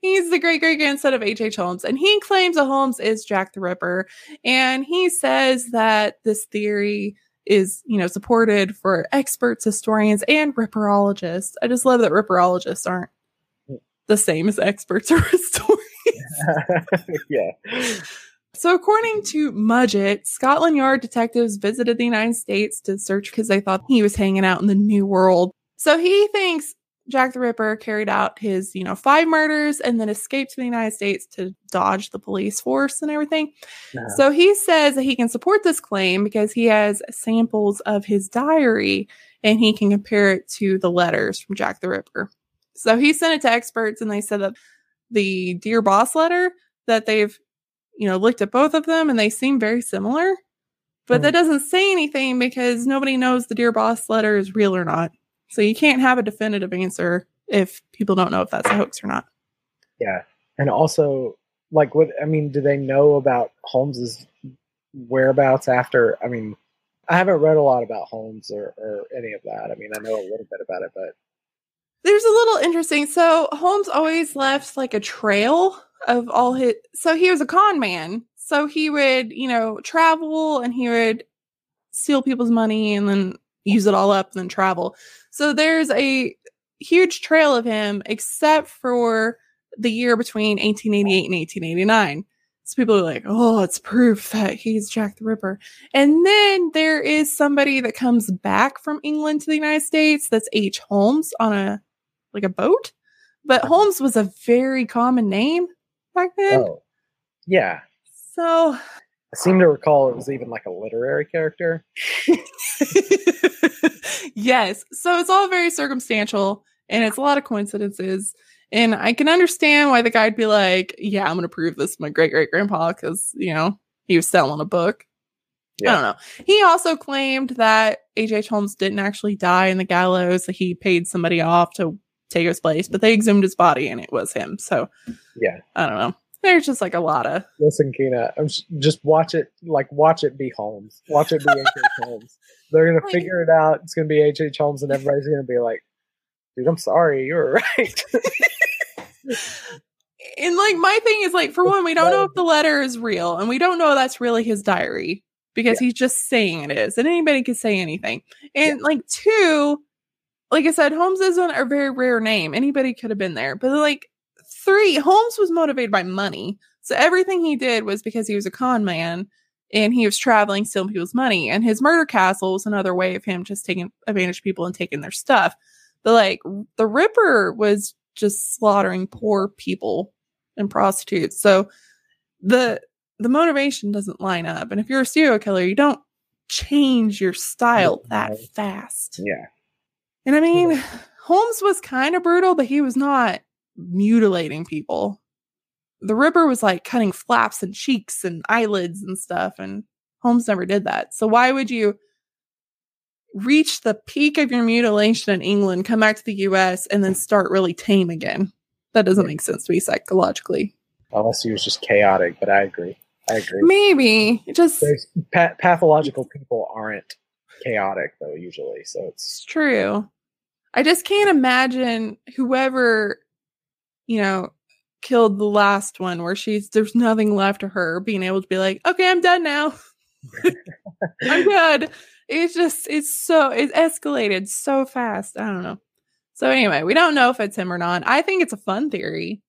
He's the great great grandson of H.H. H. Holmes, and he claims that Holmes is Jack the Ripper. And he says that this theory is, you know, supported for experts, historians, and ripperologists. I just love that ripperologists aren't the same as experts or historians. yeah, So, according to Mudgett, Scotland Yard detectives visited the United States to search because they thought he was hanging out in the New World. So he thinks Jack the Ripper carried out his, you know, five murders and then escaped to the United States to dodge the police force and everything. No. So he says that he can support this claim because he has samples of his diary and he can compare it to the letters from Jack the Ripper. So he sent it to experts and they said that the Dear Boss letter that they've, you know, looked at both of them and they seem very similar. But that hmm. doesn't say anything because nobody knows the Dear Boss letter is real or not. So you can't have a definitive answer if people don't know if that's a hoax or not. yeah, and also like what I mean, do they know about Holmes's whereabouts after? I mean, I haven't read a lot about Holmes or, or any of that. I mean, I know a little bit about it, but There's a little interesting. So Holmes always left like a trail of all his. So he was a con man. So he would, you know, travel and he would steal people's money and then use it all up and then travel. So there's a huge trail of him, except for the year between 1888 and 1889. So people are like, oh, it's proof that he's Jack the Ripper. And then there is somebody that comes back from England to the United States that's H. Holmes on a like a boat. But uh-huh. Holmes was a very common name back then. oh, yeah. So I seem to recall it was even like a literary character. yes. So it's all very circumstantial and it's a lot of coincidences. And I can understand why the guy'd be like, yeah, I'm going to prove this to my great great grandpa because, you know, he was selling a book. I don't know. He also claimed that H.H. Holmes didn't actually die in the gallows, that he paid somebody off to take his place, but they exhumed his body and it was him. So, Yeah. I don't know. There's just like a lot of Listen, Kina, I'm s- just watch it. Like watch it be Holmes. Watch it be H. H. Holmes. They're gonna Like- figure it out. It's gonna be H. H. Holmes, and everybody's gonna be like, "Dude, I'm sorry. You were right." and like my thing is like for one we don't know if the letter is real and we don't know that's really his diary because he's just saying it is and anybody can say anything and like two like i said holmes isn't a very rare name anybody could have been there but like three holmes was motivated by money so everything he did was because he was a con man and he was traveling stealing people's money and his murder castle was another way of him just taking advantage of people and taking their stuff but like the ripper was just slaughtering poor people and prostitutes. So the the motivation doesn't line up. And if you're a serial killer, you don't change your style that fast. yeah. And I mean, Holmes was kind of brutal, but he was not mutilating people. The Ripper was like cutting flaps and cheeks and eyelids and stuff, and Holmes never did that. So why would you reach the peak of your mutilation in England, come back to the US, and then start really tame again? That doesn't make sense to me psychologically. Unless he was just chaotic, but I agree. I agree. Maybe just pa- pathological people aren't chaotic though usually, so it's It's true. I just can't imagine whoever, you know, killed the last one where she's there's nothing left of her being able to be like, okay, I'm done now. I'm good. It's just it's so it escalated so fast. I don't know. So anyway, we don't know if it's him or not. I think it's a fun theory.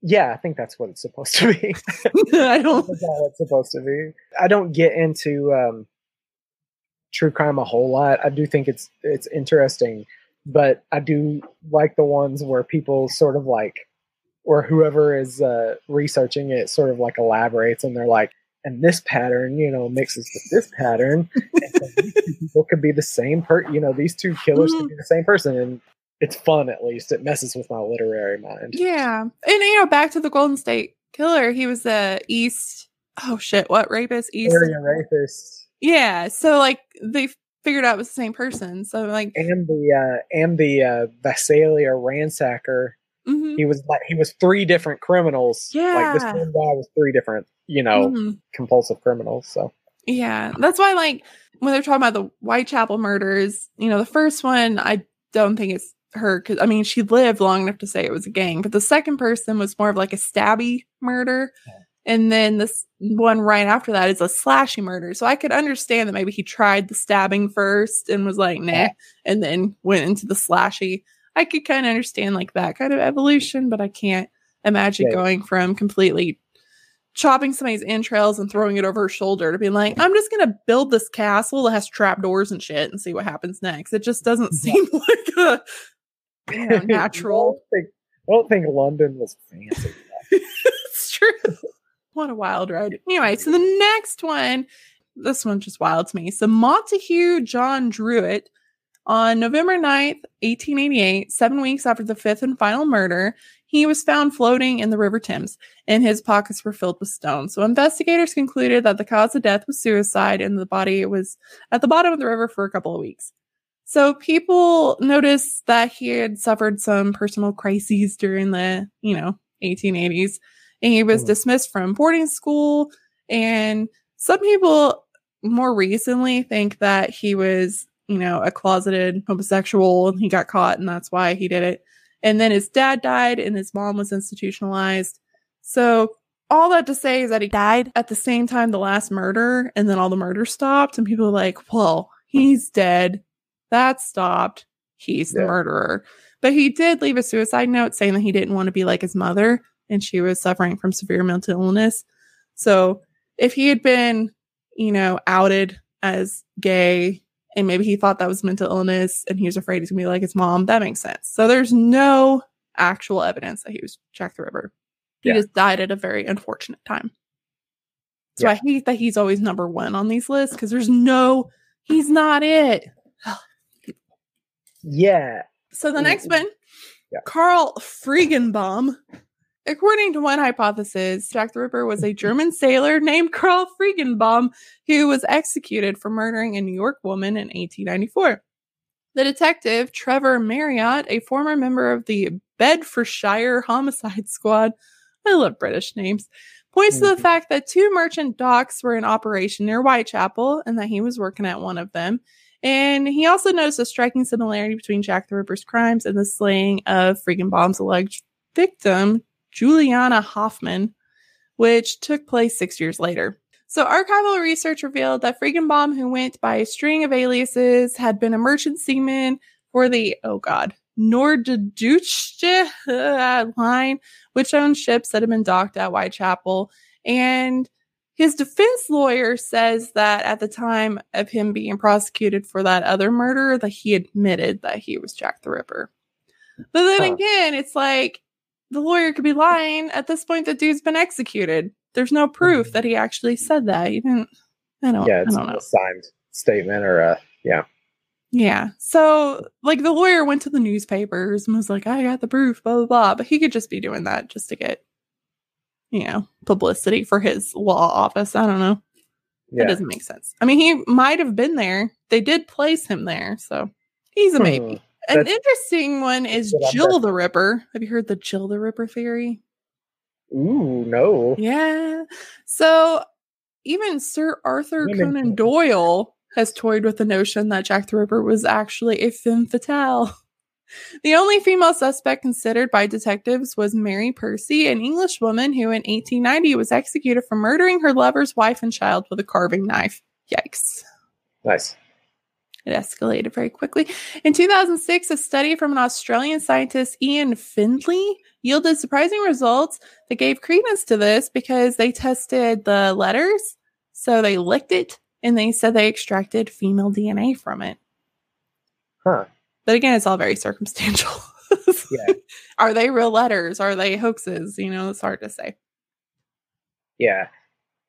yeah. I think that's what it's supposed to be. I don't That's how it's supposed to be. I don't get into um, true crime a whole lot. I do think it's it's interesting, but I do like the ones where people sort of like, or whoever is uh, researching it sort of like elaborates, and they're like, and this pattern, you know, mixes with this pattern, and so these two people could be the same per, you know, these two killers could be the same person, and it's fun at least. It messes with my literary mind. Yeah. And you know, back to the Golden State Killer, he was the East oh shit, what rapist? East Area rapist. Yeah. So like they figured out it was the same person. So like and the uh, and the uh, Visalia ransacker. mhm, He was like he was three different criminals. Yeah, like this Yeah. one guy was three different, you know, mhm. compulsive criminals. So Yeah. That's why like when they're talking about the Whitechapel murders, you know, the first one I don't think it's her because I mean she lived long enough to say it was a gang, but the second person was more of like a stabby murder. And then this one right after that is a slashy murder. So I could understand that maybe he tried the stabbing first and was like, nah, and then went into the slashy. I could kind of understand like that kind of evolution, but I can't imagine going from completely chopping somebody's entrails and throwing it over her shoulder to being like, I'm just gonna build this castle that has trapdoors and shit and see what happens next. It just doesn't seem like a you know, I natural. don't think, I don't think London was fancy. it's true. What a wild ride. Anyway, so the next one, this one's just wild to me. So Montague John Druitt on November 9th, 1888, seven weeks after the fifth and final murder, he was found floating in the River Thames and his pockets were filled with stones. So investigators concluded that the cause of death was suicide and the body was at the bottom of the river for a couple of weeks. So people noticed that he had suffered some personal crises during the, you know, 1880s and he was Hmm. dismissed from boarding school and some people more recently think that he was, you know, a closeted homosexual and he got caught and that's why he did it. And then his dad died and his mom was institutionalized. So all that to say is that he died at the same time the last murder and then all the murder stopped and people are like, well, he's dead. That stopped. He's the Yeah. murderer. But he did leave a suicide note saying that he didn't want to be like his mother and she was suffering from severe mental illness. So if he had been, you know, outed as gay and maybe he thought that was mental illness and he was afraid he's gonna be like his mom, that makes sense. So there's no actual evidence that he was Jack the Ripper. He Yeah. just died at a very unfortunate time. So I hate that he's always number one on these lists because there's no, he's not it. Yeah. So the next one Yeah. Carl Friegenbaum. According to one hypothesis, Jack the Ripper was a German sailor named Karl Friegenbaum who was executed for murdering a New York woman in 1894. The detective, Trevor Marriott, a former member of the Bedfordshire Homicide Squad, I love British names, points to the mm-hmm. fact that two merchant docks were in operation near Whitechapel and that he was working at one of them. And he also noticed a striking similarity between Jack the Ripper's crimes and the slaying of Friegenbaum's alleged victim, Juliana Hoffman, which took place six years later. So, archival research revealed that Friegenbaum, who went by a string of aliases, had been a merchant seaman for the, oh god, Norddeutsche uh, line, which owned ships that had been docked at Whitechapel. And his defense lawyer says that at the time of him being prosecuted for that other murder, that he admitted that he was Jack the Ripper. But then Huh. again, it's like the lawyer could be lying. At this point, the dude's been executed. There's no proof Mhm. that he actually said that. He didn't. I don't. Yeah, I it's don't know. a signed statement or a yeah. Yeah. So, like, the lawyer went to the newspapers and was like, I got the proof, blah, blah, blah. But he could just be doing that just to get, you know, publicity for his law office. I don't know. That Yeah. doesn't make sense. I mean, he might have been there. They did place him there. So he's a Hmm. maybe. An interesting one is Jill the Ripper. Have you heard the Jill the Ripper theory? Ooh, no. Yeah. So even Sir Arthur Conan Doyle has toyed with the notion that Jack the Ripper was actually a femme fatale. The only female suspect considered by detectives was Mary Pearcey, an English woman who in 1890 was executed for murdering her lover's wife and child with a carving knife. Yikes. Nice. It escalated very quickly. In 2006, a study from an Australian scientist, Ian Findlay, yielded surprising results that gave credence to this because they tested the letters. So they licked it and they said they extracted female DNA from it. Huh. But again, it's all very circumstantial. Yeah. Are they real letters? Are they hoaxes? You know, it's hard to say. Yeah.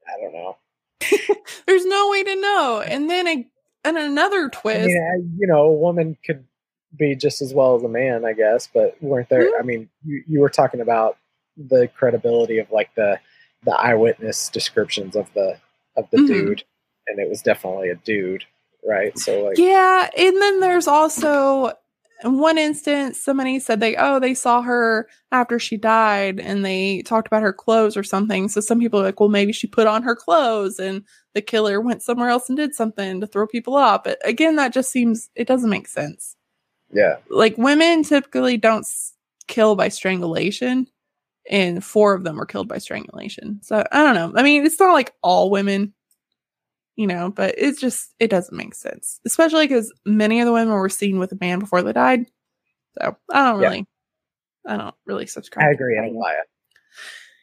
I don't know. There's no way to know. And then a, and another I twist. mean, I- you know, a woman could be just as well as a man, I guess, but weren't there? Mhm. I mean, you, you were talking about the credibility of like the the eyewitness descriptions of the of the Mhm. dude, and it was definitely a dude, right? So like, Yeah, and then there's also in one instance somebody said they oh they saw her after she died and they talked about her clothes or something. So some people are like, well maybe she put on her clothes and the killer went somewhere else and did something to throw people off. But again, that just seems it doesn't make sense. yeah, Like women typically don't s- kill by strangulation, and four of them were killed by strangulation. So I don't know. I mean, it's not like all women you know, but it's just it doesn't make sense, especially because many of the women were seen with a man before they died. So I don't Yeah. really, I don't really subscribe. I agree, that. Elia.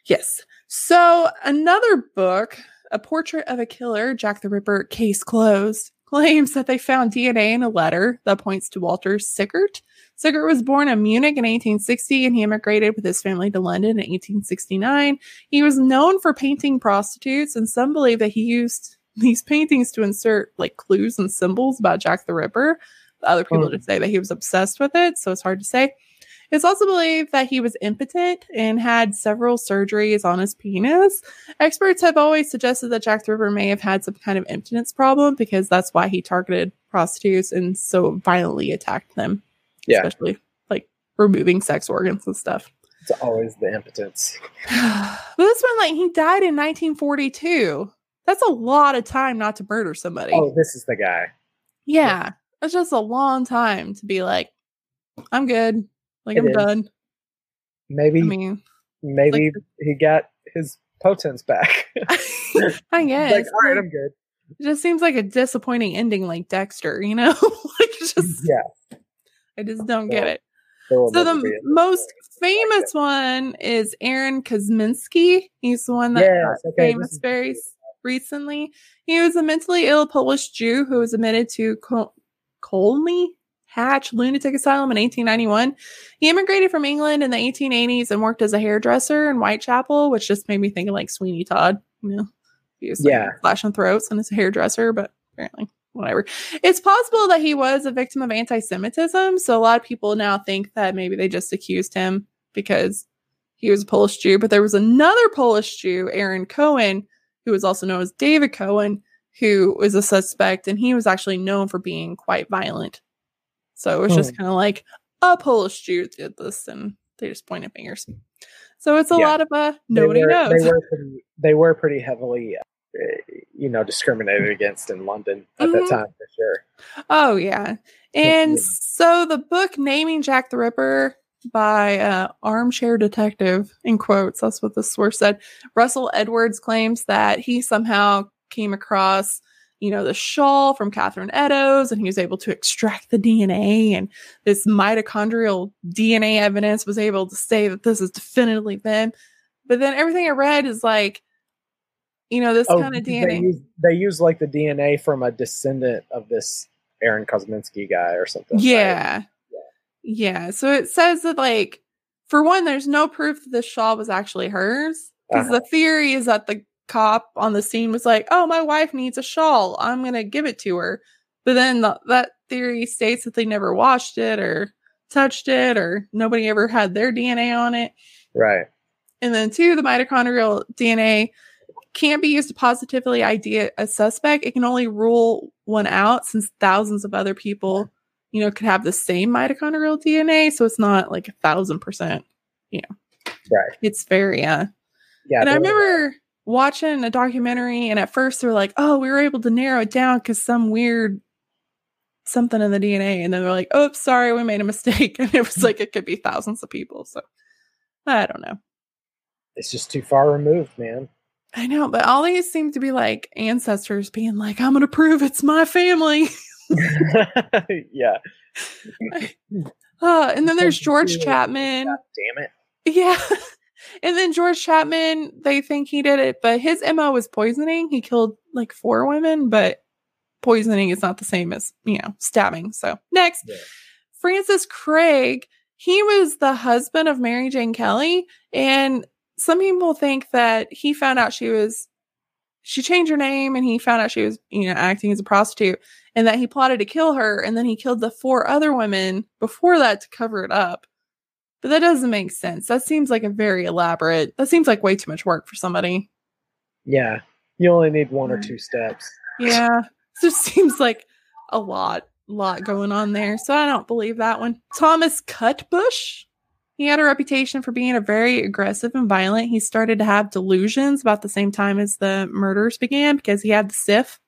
Yes. So another book, A Portrait of a Killer, Jack the Ripper, Case Closed, claims that they found DNA in a letter that points to Walter Sickert. Sickert was born in Munich in 1860 and he immigrated with his family to London in 1869. He was known for painting prostitutes, and some believe that he used these paintings to insert like clues and symbols about Jack the Ripper. Other people Hmm. just say that he was obsessed with it, so it's hard to say. It's also believed that he was impotent and had several surgeries on his penis. Experts have always suggested that Jack the Ripper may have had some kind of impotence problem because that's why he targeted prostitutes and so violently attacked them. Yeah. Especially like removing sex organs and stuff. It's always the impotence. but this one, like, he died in 1942. That's a lot of time not to murder somebody. Oh, this is the guy. yeah. That's just a long time to be like, I'm good. Like, It I'm is. done. Maybe, I mean, maybe like he got his potence back. I guess. like, all right, I'm good. It just seems like a disappointing ending, like Dexter, you know? like, it's just, Yeah. I just don't get it. So, the most famous one is Aaron Kosminski. He's the one that Yes, okay, famous is- very s- recently. He was a mentally ill Polish Jew who was admitted to Col- Colney Hatch Lunatic Asylum in 1891. He immigrated from England in the 1880s and worked as a hairdresser in Whitechapel, which just made me think of like Sweeney Todd. You know, he was like, Yeah. slashing throats and as a hairdresser, but apparently whatever. It's possible that he was a victim of anti Semitism. So a lot of people now think that maybe they just accused him because he was a Polish Jew. But there was another Polish Jew, Aaron Cohen, who was also known as David Cohen, who was a suspect. And he was actually known for being quite violent. So it was just kind of like a Polish Jew did this and they just pointed fingers. So it's a Yeah. lot of uh, nobody they were, knows. They were pretty, they were pretty heavily, uh, you know, discriminated against in London at Mhm. that time for sure. Oh yeah. And Yeah. so the book naming Jack the Ripper by uh, armchair detective in quotes that's what the source said russell edwards claims that he somehow came across you know the shawl from catherine eddowes and he was able to extract the dna and this mitochondrial dna evidence was able to say that this is definitively them but then everything i read is like you know this Oh, kind of they dna use, they use like the DNA from a descendant of this Aaron Kosminski guy or something. right? Yeah. So it says that, like, for one, there's no proof that this shawl was actually hers. Because Uh-huh. the theory is that the cop on the scene was like, oh, my wife needs a shawl. I'm going to give it to her. But then the, that theory states that they never washed it or touched it or nobody ever had their DNA on it. Right. And then two, the mitochondrial DNA can't be used to positively ID a suspect. It can only rule one out since thousands of other people, you know, could have the same mitochondrial DNA. So it's not like a thousand percent. Yeah. Right. It's very uh Yeah. and I they were- remember watching a documentary and at first they're like, oh, we were able to narrow it down because some weird something in the DNA. And then they're like, oops, sorry, we made a mistake. And it was like it could be thousands of people. So I don't know. It's just too far removed, man. I know, but all these seem to be like ancestors being like, I'm going to prove it's my family. yeah. Uh, and then there's George Chapman. God damn it. Yeah. and then George Chapman, they think he did it, but his MO was poisoning. He killed like four women, but poisoning is not the same as, you know, stabbing. So next, Yeah. Francis Craig, he was the husband of Mary Jane Kelly. And some people think that he found out she was, she changed her name and he found out she was, you know, acting as a prostitute and that he plotted to kill her. And then he killed the four other women before that to cover it up. But that doesn't make sense. That seems like a very elaborate, that seems like way too much work for somebody. Yeah. You only need one or two steps. Yeah. So it seems like a lot, lot going on there. So I don't believe that one. Thomas Cutbush. He had a reputation for being a very aggressive and violent. He started to have delusions about the same time as the murders began because he had the sif.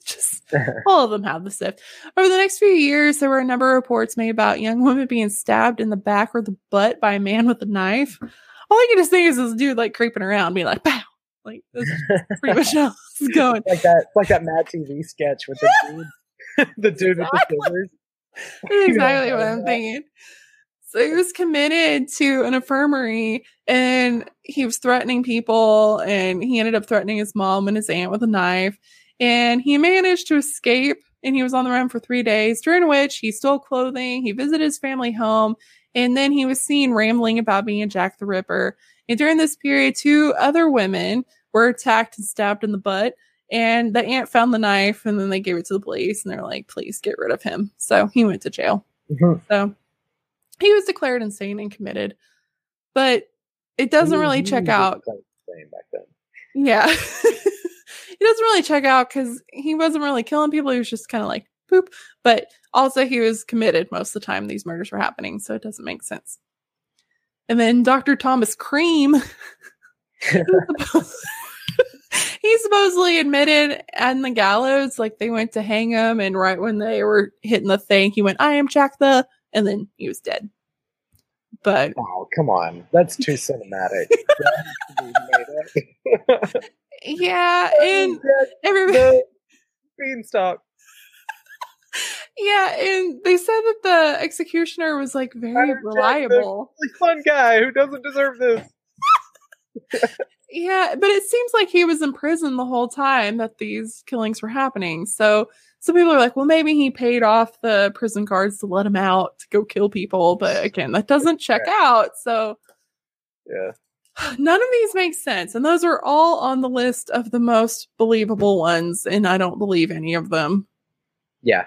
Just all of them have the sif. Over the next few years, there were a number of reports made about young women being stabbed in the back or the butt by a man with a knife. All I can just think is this dude like creeping around, being like, "Pow!" Like this is pretty much how it's going. like that like that Mad TV sketch with the dude the dude with the scissors. That's exactly what I'm thinking. So he was committed to an infirmary and he was threatening people and he ended up threatening his mom and his aunt with a knife. And he managed to escape and he was on the run for three days, during which he stole clothing, he visited his family home, and then he was seen rambling about being a Jack the Ripper. And during this period, two other women were attacked and stabbed in the butt. And the aunt found the knife and then they gave it to the police and they're like, please get rid of him. So he went to jail. Mhm. So he was declared insane and committed. But it doesn't really check out. back then. Yeah. it doesn't really check out because he wasn't really killing people. He was just kind of like poop. But also, he was committed most of the time these murders were happening. So it doesn't make sense. And then Dr. Thomas Cream. he supposedly admitted on the gallows, like they went to hang him, and right when they were hitting the thing, he went, I am Jack the, and then he was dead. But Oh, come on. That's too cinematic. That needs to be made up. yeah, and everybody, beanstalk. yeah, and they said that the executioner was like very reliable. Really fun guy who doesn't deserve this. Yeah, but it seems like he was in prison the whole time that these killings were happening. So some people are like, well, maybe he paid off the prison guards to let him out to go kill people. But again, that doesn't check out. So Yeah. None of these make sense. And those are all on the list of the most believable ones. And I don't believe any of them. Yeah,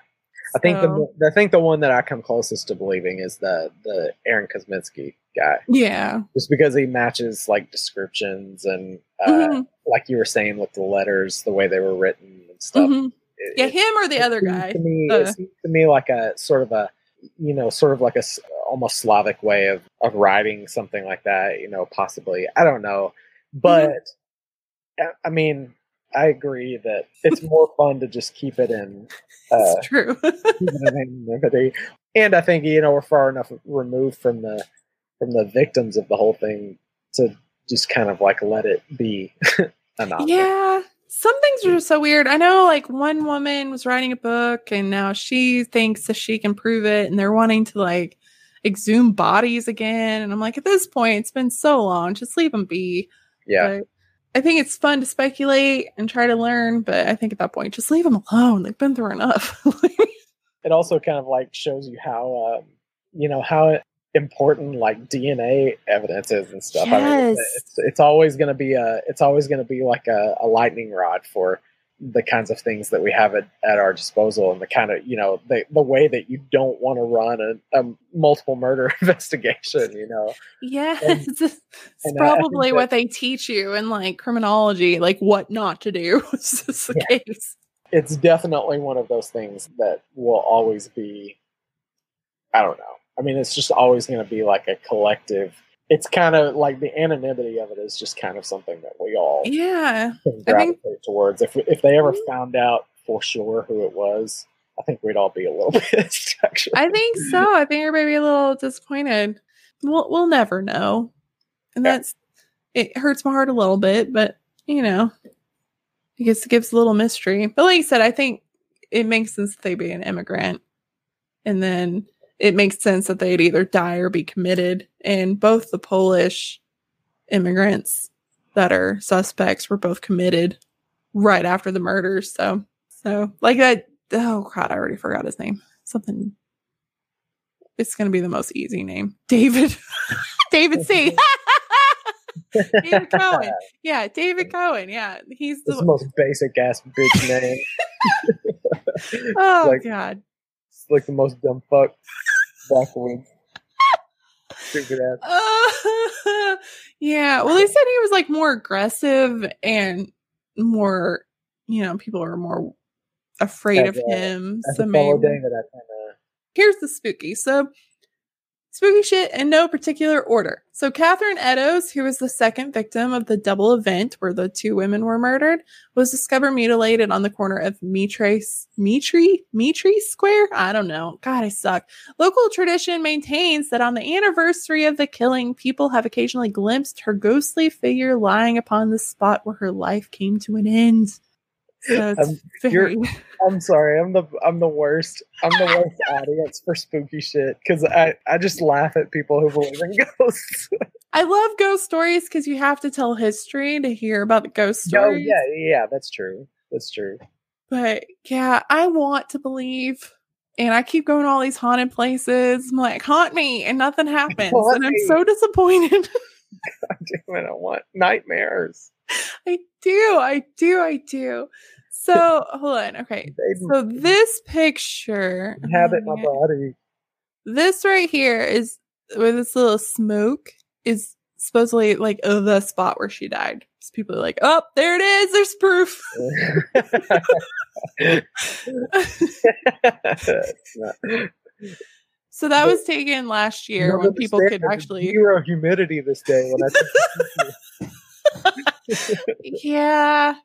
I think So- the I think the one that I come closest to believing is the the Aaron Kosminski guy, Yeah. just because he matches like descriptions and uh, Mhm, like you were saying with the letters, the way they were written and stuff. mhm. It- Yeah, it- him or the other guy. To me, seems to me like a sort of a you know sort of like a almost Slavic way of of writing something like that. You know, possibly I don't know, but I- I mean. I agree that it's more fun to just keep it in uh, It's true. keep it in anonymity. And I think you know we're far enough removed from the from the victims of the whole thing to just kind of like let it be anonymous. Yeah. Some things are just so weird. I know like one woman was writing a book and now she thinks that she can prove it and they're wanting to like exhume bodies again. And I'm like, at this point, it's been so long. Just leave them be. yeah. But I think it's fun to speculate and try to learn, but I think at that point, just leave them alone. They've been through enough. it also kind of like shows you how um, you know how important like DNA evidences and stuff. I mean, Yes. it's, it's always going to be a it's always going to be like a, a lightning rod for the kinds of things that we have at, at our disposal and the kind of you know the the way that you don't want to run a, a multiple murder investigation. You know, yes. And- it's and I- I probably that- what they teach you in like criminology, like what not to do. Just the case. it's definitely one of those things that will always be i don't know i mean it's just always going to be like a collective it's kind of like the anonymity of it is just kind of something that we all Yeah. can I think- gravitate towards if if they ever mm-hmm. found out for sure who it was i think we'd all be a little pissed actually I think so. I think everybody be a little disappointed. We'll we'll never know. And Yeah. that's it hurts my heart a little bit, but you know, I guess it gives a little mystery. But like you said, I think it makes sense that they be an immigrant. And then it makes sense that they'd either die or be committed. And both the Polish immigrants that are suspects were both committed right after the murders. So so like that oh god, I already forgot his name. Something it's gonna be the most easy name. David. David C. David Cohen. Yeah, David Cohen. Yeah. He's the the most basic ass bitch name oh like- god. Like the most dumb fuck backwoods stupid ass Uh, yeah. Well, they said he was like more aggressive and more, you know, people are more afraid of a- him. So maybe david kind of here's the spooky. So spooky shit in no particular order. So Catherine Eddowes, who was the second victim of the double event where the two women were murdered, was discovered mutilated on the corner of Mitre Mitre Mitre Square. I don't know. God, I suck. Local tradition maintains that on the anniversary of the killing, people have occasionally glimpsed her ghostly figure lying upon the spot where her life came to an end. So it's you're- very I'm sorry. I'm the I'm the worst. I'm the worst audience for spooky shit because I I just laugh at people who believe in ghosts. I love ghost stories because you have to tell history to hear about the ghost stories. oh yeah, yeah, that's true. That's true. But yeah, I want to believe. And I keep going to all these haunted places. I'm like, haunt me, and nothing happens. Haunt and I'm me. so disappointed. Damn it, I want nightmares. I do, I do, I do. So hold on. Okay. Baby, So this picture inhabit my um, body. this right here is with this little smoke is supposedly like the spot where she died. So people are like, oh, there it is. There's proof. So that But- was taken last year You when people could actually. zero humidity this day when I took the picture. Yeah.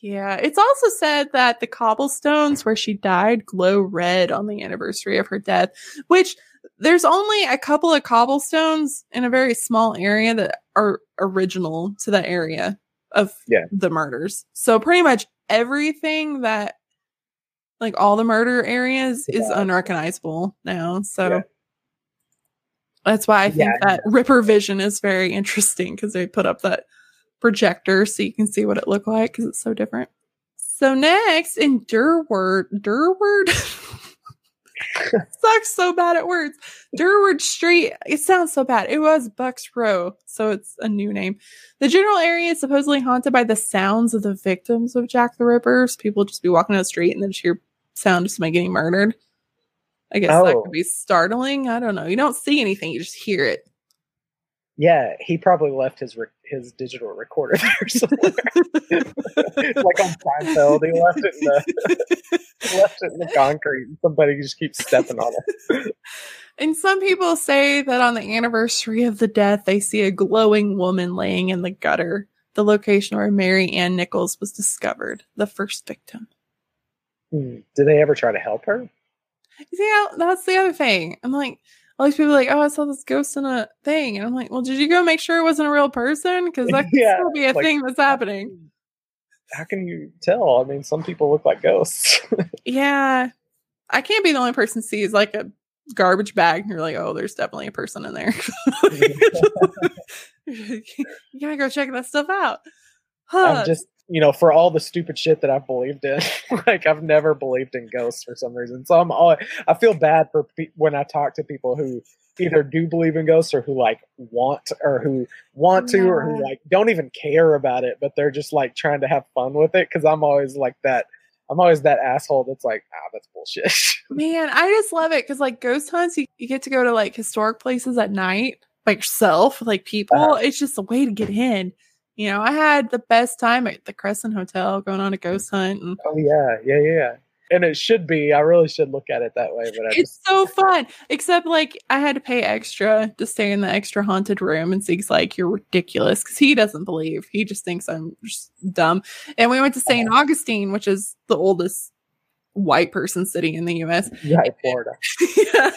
Yeah. It's also said that the cobblestones where she died glow red on the anniversary of her death, which there's only a couple of cobblestones in a very small area that are original to that area of Yeah. the murders. So pretty much everything that like all the murder areas is unrecognizable now. So Yeah. that's why I think Yeah, that Ripper Vision is very interesting because they put up that projector so you can see what it looked like because it's so different. So next in Durward, Durward sucks so bad at words. Durward Street. It sounds so bad. It was Bucks Row, so it's a new name. The general area is supposedly haunted by the sounds of the victims of Jack the Rippers. People just be walking down the street and then just hear sound of somebody getting murdered. I guess that oh. could be startling. I don't know. You don't see anything; you just hear it. Yeah, he probably left his re- his digital recorder there somewhere, like on Seinfeld. He left it in the left it in the concrete. And somebody just keeps stepping on it. And some people say that on the anniversary of the death, they see a glowing woman laying in the gutter, the location where Mary Ann Nichols was discovered, the first victim. Hmm. Did they ever try to help her? Yeah, that's the other thing. I'm like, all these people are like, oh, I saw this ghost in a thing. And I'm like, well, did you go make sure it wasn't a real person? Because that could yeah, still be a like, thing that's happening. How can you tell? I mean, some people look like ghosts. yeah. I can't be the only person sees like a garbage bag and you're like, oh, there's definitely a person in there. you gotta go check that stuff out. Huh. I'm just you know, for all the stupid shit that I've believed in, like I've never believed in ghosts for some reason. So I'm all I feel bad for pe- when I talk to people who either do believe in ghosts or who like want or who want to or who like don't even care about it, but they're just like trying to have fun with it. Because I'm always like that. I'm always that asshole that's like, ah, that's bullshit. Man, I just love it because like ghost hunts, you, you get to go to like historic places at night by yourself, like people. Uh, it's just a way to get in. You know, I had the best time at the Crescent Hotel going on a ghost hunt. And- oh yeah, yeah, yeah. And it should be. I really should look at it that way. But I it's just- so fun. Except like I had to pay extra to stay in the extra haunted room, and Zeke's like, "You're ridiculous," because he doesn't believe. He just thinks I'm just dumb. And we went to St. Uh-huh. Augustine, which is the oldest white person city in the U.S. Yeah, Florida. yeah,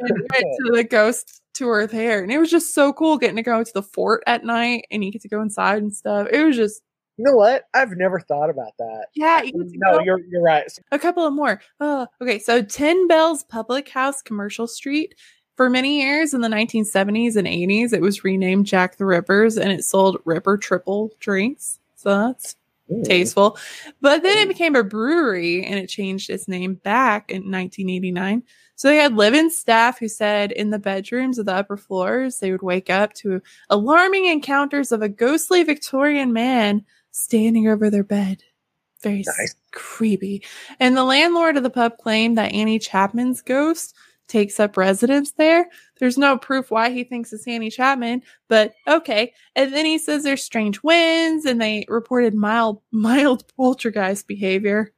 went to the ghost tour there. And it was just so cool getting to go to the fort at night and you get to go inside and stuff. It was just you know what? I've never thought about that. Yeah, you no, you're you're right. A couple of more. Oh, okay. So Ten Bells Public House, Commercial Street. For many years in the 1970s and 80s, it was renamed Jack the Rippers, and it sold Ripper Triple drinks. So that's Ooh. tasteful. But then it became a brewery, and it changed its name back in 1989 so they had live in staff who said in the bedrooms of the upper floors, they would wake up to alarming encounters of a ghostly Victorian man standing over their bed. Very nice. creepy. And the landlord of the pub claimed that Annie Chapman's ghost takes up residence there. There's no proof why he thinks it's Annie Chapman, but okay. And then he says there's strange winds and they reported mild mild poltergeist behavior.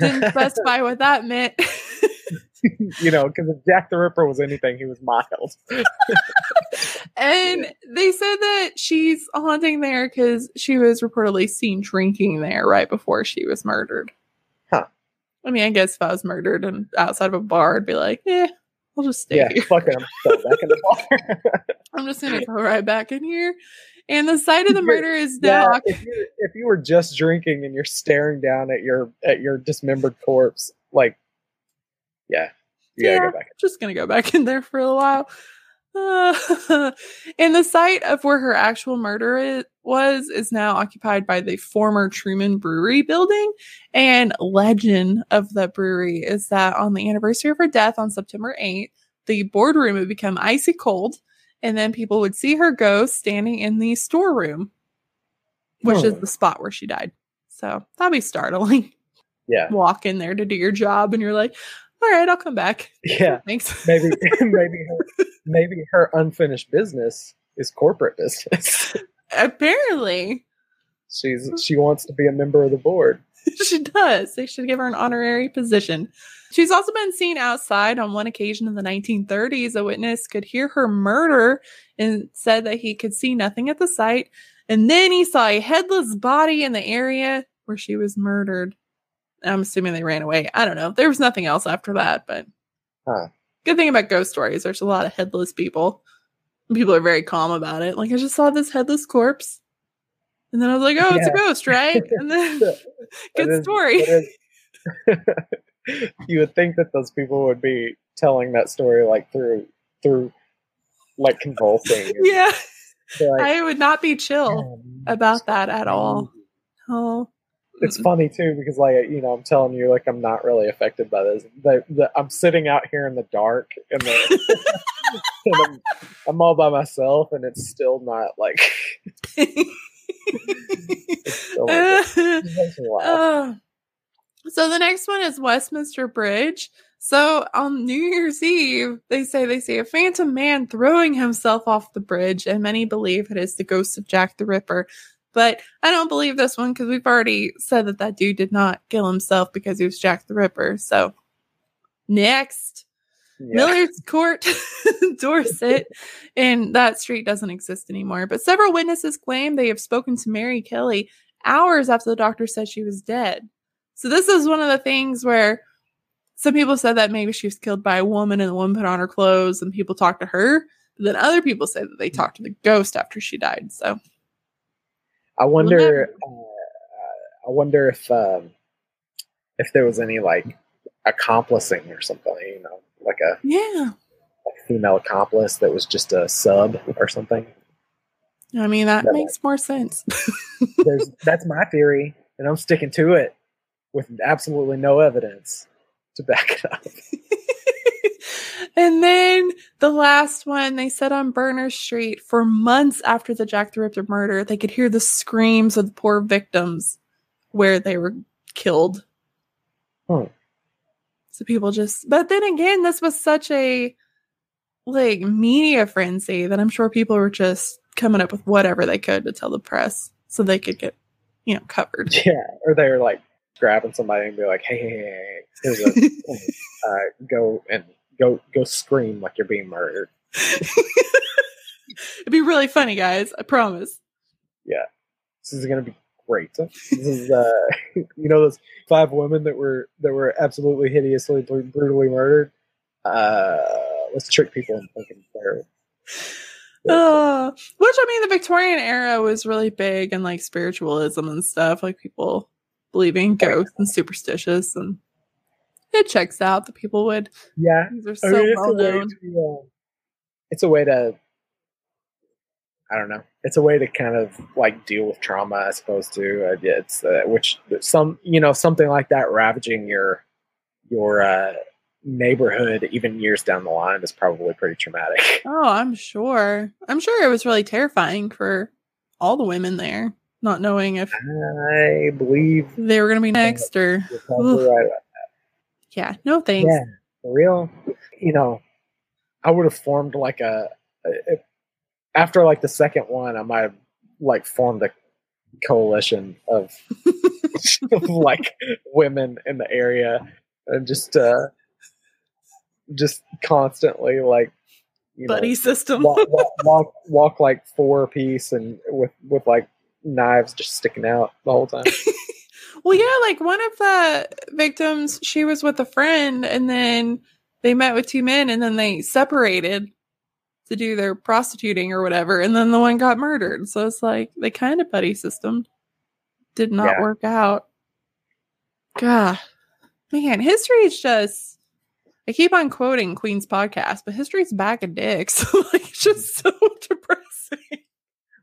Didn't specify what that meant. you know, because if Jack the Ripper was anything, he was mild. and they said that she's haunting there because she was reportedly seen drinking there right before she was murdered. Huh. I mean, I guess if I was murdered and outside of a bar, I'd be like, eh, I'll just stay yeah, here. Fuck it, I'm back in the bar. I'm just gonna go right back in here. And the site of the murder is now. Yeah, if, you, if you were just drinking and you're staring down at your at your dismembered corpse, like yeah, yeah, go just gonna go back in there for a while. Uh, and the site of where her actual murder was is now occupied by the former Truman Brewery building. And legend of the brewery is that on the anniversary of her death on September 8th, the boardroom would become icy cold, and then people would see her ghost standing in the storeroom, which is the spot where she died. So that'd be startling. Yeah. Walk in there to do your job, and you're like, all right, I'll come back. Yeah, thanks. maybe maybe her, maybe her unfinished business is corporate business. Apparently, she's she wants to be a member of the board. she does. They should give her an honorary position. She's also been seen outside on one occasion in the 1930s. A witness could hear her murder and said that he could see nothing at the site. And then he saw a headless body in the area where she was murdered. I'm assuming they ran away. I don't know. There was nothing else after that, but huh. good thing about ghost stories, there's a lot of headless people. People are very calm about it. Like I just saw this headless corpse. And then I was like, oh, it's a ghost, right? And then good is, story. you would think that those people would be telling that story like through through like convulsing. yeah. Like, I would not be chill about that at all. Oh it's funny too because like you know i'm telling you like i'm not really affected by this the, the, i'm sitting out here in the dark and, the, and I'm, I'm, all by myself and it's still not like still like, uh, So the next one is Westminster Bridge. So on New Year's Eve, they say they see a phantom man throwing himself off the bridge, and many believe it is the ghost of Jack the Ripper. But I don't believe this one because we've already said that that dude did not kill himself because he was Jack the Ripper. So next, Yeah. Miller's Court, Dorset, and that street doesn't exist anymore. But several witnesses claim they have spoken to Mary Kelly hours after the doctor said she was dead. So this is one of the things where some people said that maybe she was killed by a woman and the woman put on her clothes and people talked to her. But then other people say that they hmm. talked to the ghost after she died. So I wonder. Uh, I wonder if um, if there was any like accomplacing or something. You know, like a, yeah, a female accomplice that was just a sub or something. I mean that Yeah. makes more sense. There's, that's my theory, and I'm sticking to it with absolutely no evidence to back it up. And then the last one, they said on Berner Street for months after the Jack the Ripper murder, they could hear the screams of the poor victims where they were killed. Hmm. So people just, but then again, this was such a like media frenzy that I'm sure people were just coming up with whatever they could to tell the press so they could get, you know, covered. Yeah, or they're like grabbing somebody and be like, "Hey, hey, hey, hey a uh, go and go go scream like you're being murdered." It'd be really funny, guys. I promise. Yeah, this is gonna be great. This is uh, you know those five women that were that were absolutely hideously br- brutally murdered. Uh, let's trick people into thinking they're. Uh, which I mean, the Victorian era was really big in like spiritualism and stuff, like people believing ghosts and superstitious, and it checks out that people would. yeah, These are I mean, it's well a way known. to. Uh, it's a way to. I don't know. It's a way to kind of like deal with trauma, I suppose. Too. Uh, yeah, it's uh, which some you know something like that ravaging your your uh, neighborhood even years down the line is probably pretty traumatic. Oh, I'm sure. I'm sure it was really terrifying for all the women there, not knowing if I believe they were going to be next or. You're probably right. Yeah, no thanks. Yeah, for real. You know, I would have formed like a, a after like the second one, I might have like formed a coalition of, of like women in the area and just uh just constantly like you Buddy know system. walk, walk, walk walk like four piece and with with like knives just sticking out the whole time. Well, yeah, like one of the victims, she was with a friend and then they met with two men and then they separated to do their prostituting or whatever. And then the one got murdered. So it's like they kind of buddy system did not Yeah. work out. God, man, history is just. I keep on quoting Queen's podcast, but history's back of dicks. like, it's just so depressing.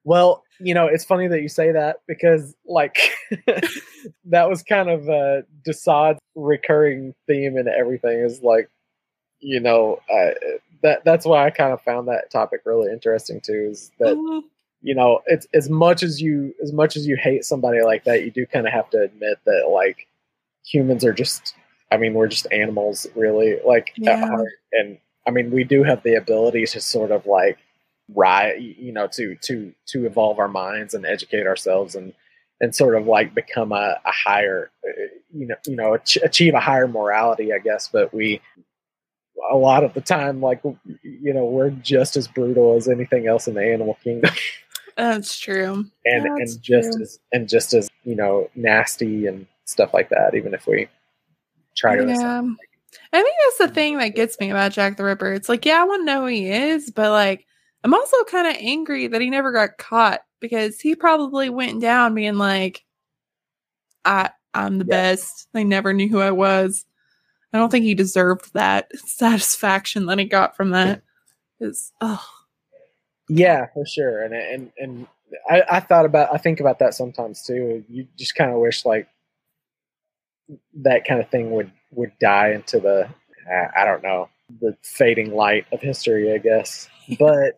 Well, you know, it's funny that you say that because, like, that was kind of a de Sade's recurring theme in everything. Is like, you know, uh, that that's why I kind of found that topic really interesting too. Is that Mhm. you know, it's as much as you as much as you hate somebody like that, you do kind of have to admit that like humans are just. I mean, we're just animals, really, like Yeah. at heart, and I mean, we do have the ability to sort of like right you know to to to evolve our minds and educate ourselves and and sort of like become a, a higher uh, you know you know achieve a higher morality i guess but we a lot of the time like you know we're just as brutal as anything else in the animal kingdom That's true. and That's and just true. as and just as you know nasty and stuff like that even if we try to Yeah. I think that's the thing that gets me about Jack the Ripper. It's like, yeah, I want to know who he is, but like, I'm also kind of angry that he never got caught because he probably went down being like, I, I'm the Yeah. best. They never knew who I was. I don't think he deserved that satisfaction that he got from that. Is oh, Yeah, for sure. And and and I, I thought about I think about that sometimes too. You just kind of wish like that kind of thing would would die into the I I don't know the fading light of history, I guess. But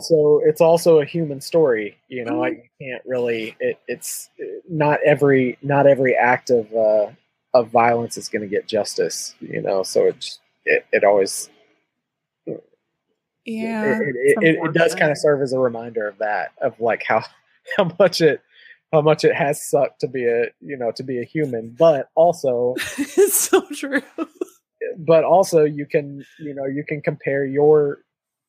so it's also a human story you know Mhm. like you can't really it, it's not every not every act of uh of violence is going to get justice you know so it's it, it always Yeah. it, it, it, it, it does kind of serve as a reminder of that of like how how much it how much it has sucked to be a you know to be a human but also it's so true. But also you can you know you can compare your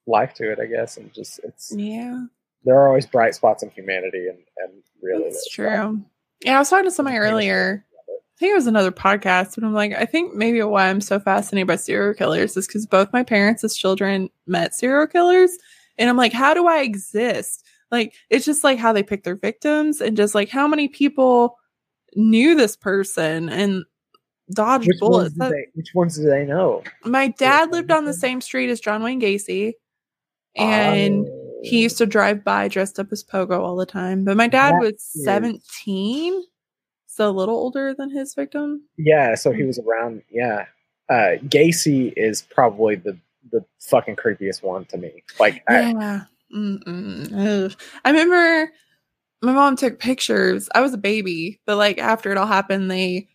life to it i guess and just it's Yeah. there are always bright spots in humanity and and really it's true. Yeah, I was talking to somebody earlier. I think it was another podcast, but I'm like, I think maybe why I'm so fascinated by serial killers is because both my parents as children met serial killers. And I'm like, how do I exist? Like, it's just like how they pick their victims and just like how many people knew this person and dodged which ones, bullets. That- they, which ones do they know my dad lived on the same street as John Wayne Gacy. And Oh. he used to drive by dressed up as Pogo all the time. But my dad was is- 17, so a little older than his victim. yeah so he was around yeah uh gacy is probably the the fucking creepiest one to me like Yeah. Mm-mm. I remember my mom took pictures. I was a baby, but like after it all happened, they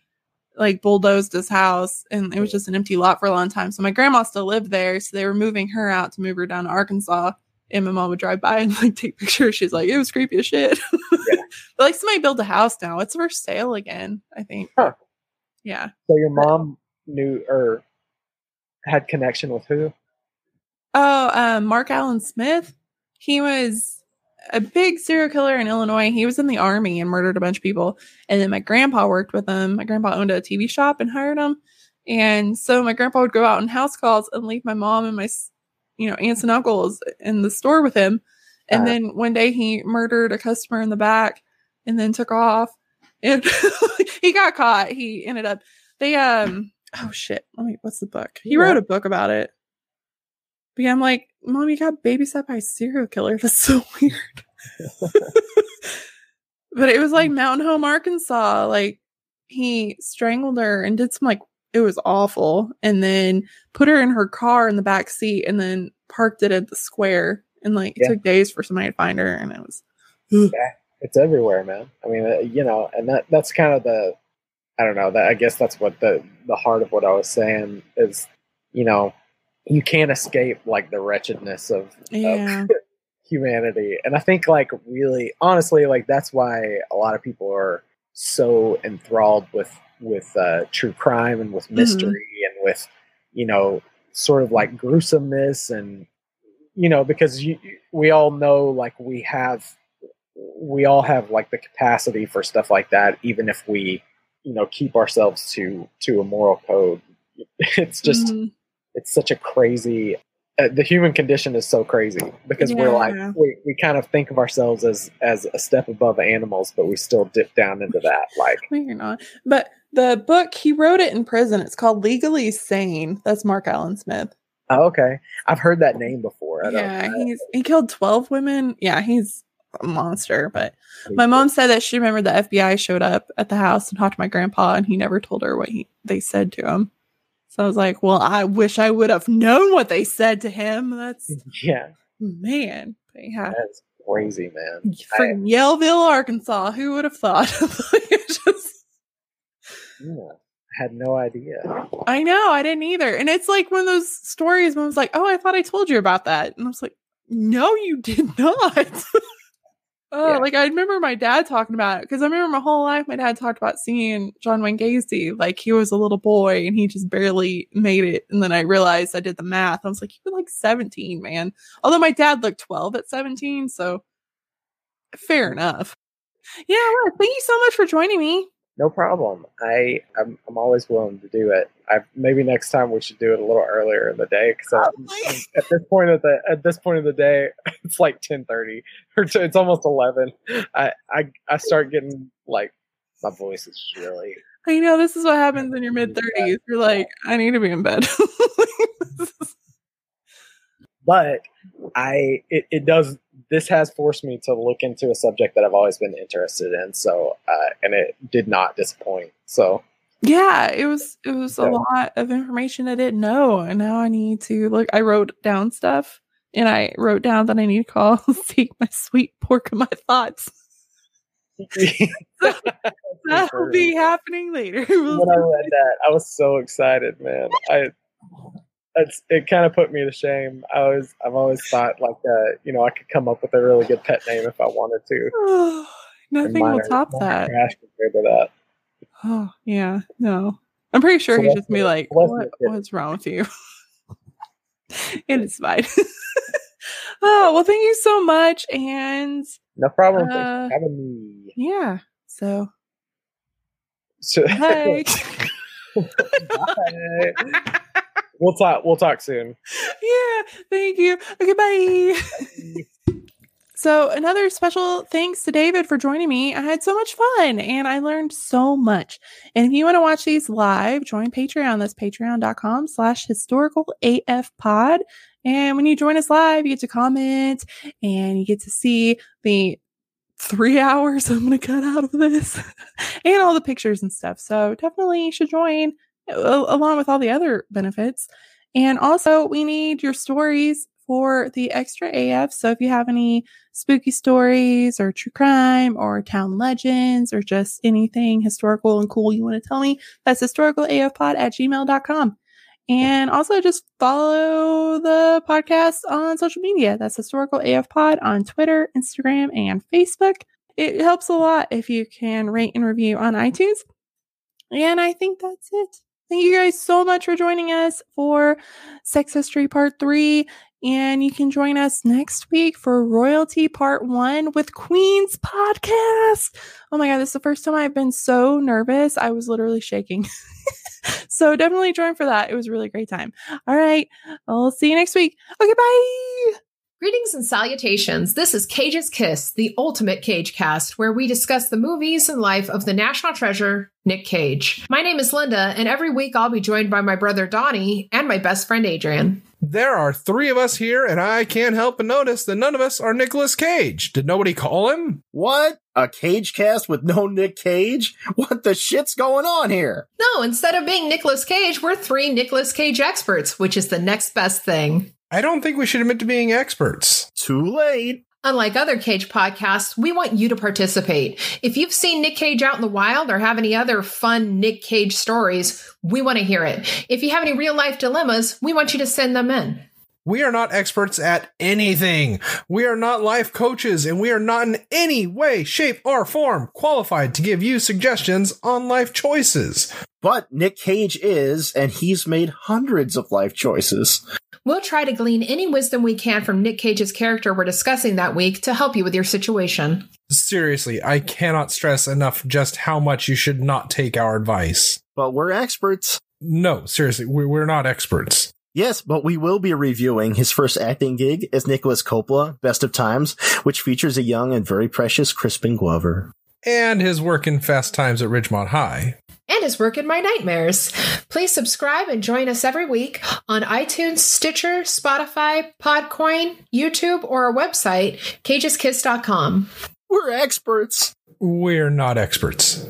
like bulldozed his house and it was just an empty lot for a long time. So my grandma still lived there. So they were moving her out to move her down to Arkansas. And my mom would drive by and like take pictures. She's like, it was creepy as shit. Yeah. but like somebody built a house now. It's for sale again, I think. Huh. Yeah. so your mom knew or had connection with who Oh, um, Mark Allen Smith. He was a big serial killer in Illinois. He was in the army and murdered a bunch of people. And then my grandpa worked with him. My grandpa owned a TV shop and hired him. And so my grandpa would go out on house calls and leave my mom and my, you know, aunts and uncles in the store with him. And Uh-huh. then one day he murdered a customer in the back and then took off. And he got caught. He ended up they um oh shit. Let me what's the book? He Yeah. wrote a book about it. But yeah, I'm like, Mom, you got babysat by a serial killer. That's so weird. but it was like Mountain Home, Arkansas. Like he strangled her and did some like it was awful. And then put her in her car in the back seat and then parked it at the square. And like it Yeah. took days for somebody to find her. And it was it's everywhere man i mean uh, you know and that that's kind of the i don't know that i guess that's what the the heart of what i was saying is you know you can't escape like the wretchedness of, of humanity. And i think like really honestly like that's why a lot of people are so enthralled with with uh true crime and with mystery and with you know sort of like gruesomeness and you know because you, we all know like we have we all have like the capacity for stuff like that even if we you know keep ourselves to to a moral code. It's just Mhm. It's such a crazy uh, the human condition is so crazy because we're like we, we kind of think of ourselves as as a step above animals but we still dip down into that like you're not. But the book, he wrote it in prison. It's called Legally Sane. That's Mark Allen Smith. oh, okay i've heard that name before I don't- Yeah, he's he killed 12 women. Yeah, he's a monster. But my mom said that she remembered the FBI showed up at the house and talked to my grandpa, and he never told her what he they said to him. So I was like, well, I wish I would have known what they said to him. That's yeah man. Yeah. that's crazy man I, Freaking Yellville, Arkansas. Who would have thought? Just- yeah, I had no idea I know, I didn't either. And it's like one of those stories when I was like, oh, I thought I told you about that. And I was like, no, you did not. Oh, Yeah. like I remember my dad talking about it because I remember my whole life my dad talked about seeing John Wayne Gacy like he was a little boy and he just barely made it. And then I realized I did the math. I was like, you were like 17, man. Although my dad looked 12 at 17, so fair enough. Yeah, well, thank you so much for joining me. No problem. I I'm, I'm always willing to do it. I maybe next time we should do it a little earlier in the day because oh, Probably. at this point of the at this point of the day it's like ten thirty or t- it's almost eleven. I, I I start getting like my voice is really I know this is what happens in your mid 30s. You're like, I need to be in bed. but I it, it does this has forced me to look into a subject that I've always been interested in. So uh, and it did not disappoint. So yeah, it was it was a lot of information I didn't know, and now I need to look. I wrote down stuff and I wrote down that I need to call seek my sweet pork of my thoughts. That'll be happening later. when I read that, I was so excited, man. I it's, it kind of put me to shame. I always I've always thought like uh, you know I could come up with a really good pet name if I wanted to. Nothing will top that. compared to that. Oh yeah, no. I'm pretty sure so he's just be like, what, "What's wrong with you?" it is fine. oh well, thank you so much, and no problem. Uh, having me. Yeah. So. So. Bye. Bye. We'll talk. We'll talk soon. Yeah. Thank you. Okay. Bye. So, another special thanks to David for joining me. I had so much fun and I learned so much. And if you want to watch these live, join Patreon. That's patreon.com slash historical AF pod. And when you join us live, you get to comment and you get to see the three hours I'm going to cut out of this and all the pictures and stuff. So definitely you should join along with all the other benefits. And also, we need your stories for the extra AF. So if you have any spooky stories or true crime or town legends or just anything historical and cool you want to tell me, that's historicalafpod at gmail.com. And also just follow the podcast on social media. That's Historical AF Pod on Twitter, Instagram, and Facebook. It helps a lot if you can rate and review on iTunes. And I think that's it. Thank you guys so much for joining us for Sex History Part 3. And you can join us next week for Royalty Part 1 with Queen's Podcast. Oh my God, this is the first time I've been so nervous. I was literally shaking. so definitely join for that. It was a really great time. All right. I'll see you next week. Okay, bye. Greetings and salutations. This is Cage's Kiss, the ultimate Cage cast, where we discuss the movies and life of the national treasure, Nick Cage. My name is Linda, and every week I'll be joined by my brother Donnie and my best friend Adrian. There are three of us here, and I can't help but notice that none of us are Nicolas Cage. Did nobody call him? What? A Cage cast with no Nick Cage? What the shit's going on here? No, instead of being Nicolas Cage, we're three Nicolas Cage experts, which is the next best thing. I don't think we should admit to being experts. Too late. Unlike other Cage podcasts, we want you to participate. If you've seen Nick Cage out in the wild or have any other fun Nick Cage stories, we want to hear it. If you have any real life dilemmas, we want you to send them in. We are not experts at anything. We are not life coaches, and we are not in any way, shape, or form qualified to give you suggestions on life choices. But Nick Cage is, and he's made hundreds of life choices. We'll try to glean any wisdom we can from Nick Cage's character we're discussing that week to help you with your situation. Seriously, I cannot stress enough just how much you should not take our advice. But we're experts. No, seriously, we're not experts. Yes, but we will be reviewing his first acting gig as Nicholas Coppola, Best of Times, which features a young and very precious Crispin Glover. And his work in Fast Times at Ridgemont High and his work in my nightmares. Please subscribe and join us every week on iTunes, Stitcher, Spotify, Podcoin, YouTube, or our website, cageskiss.com. We're experts. We're not experts.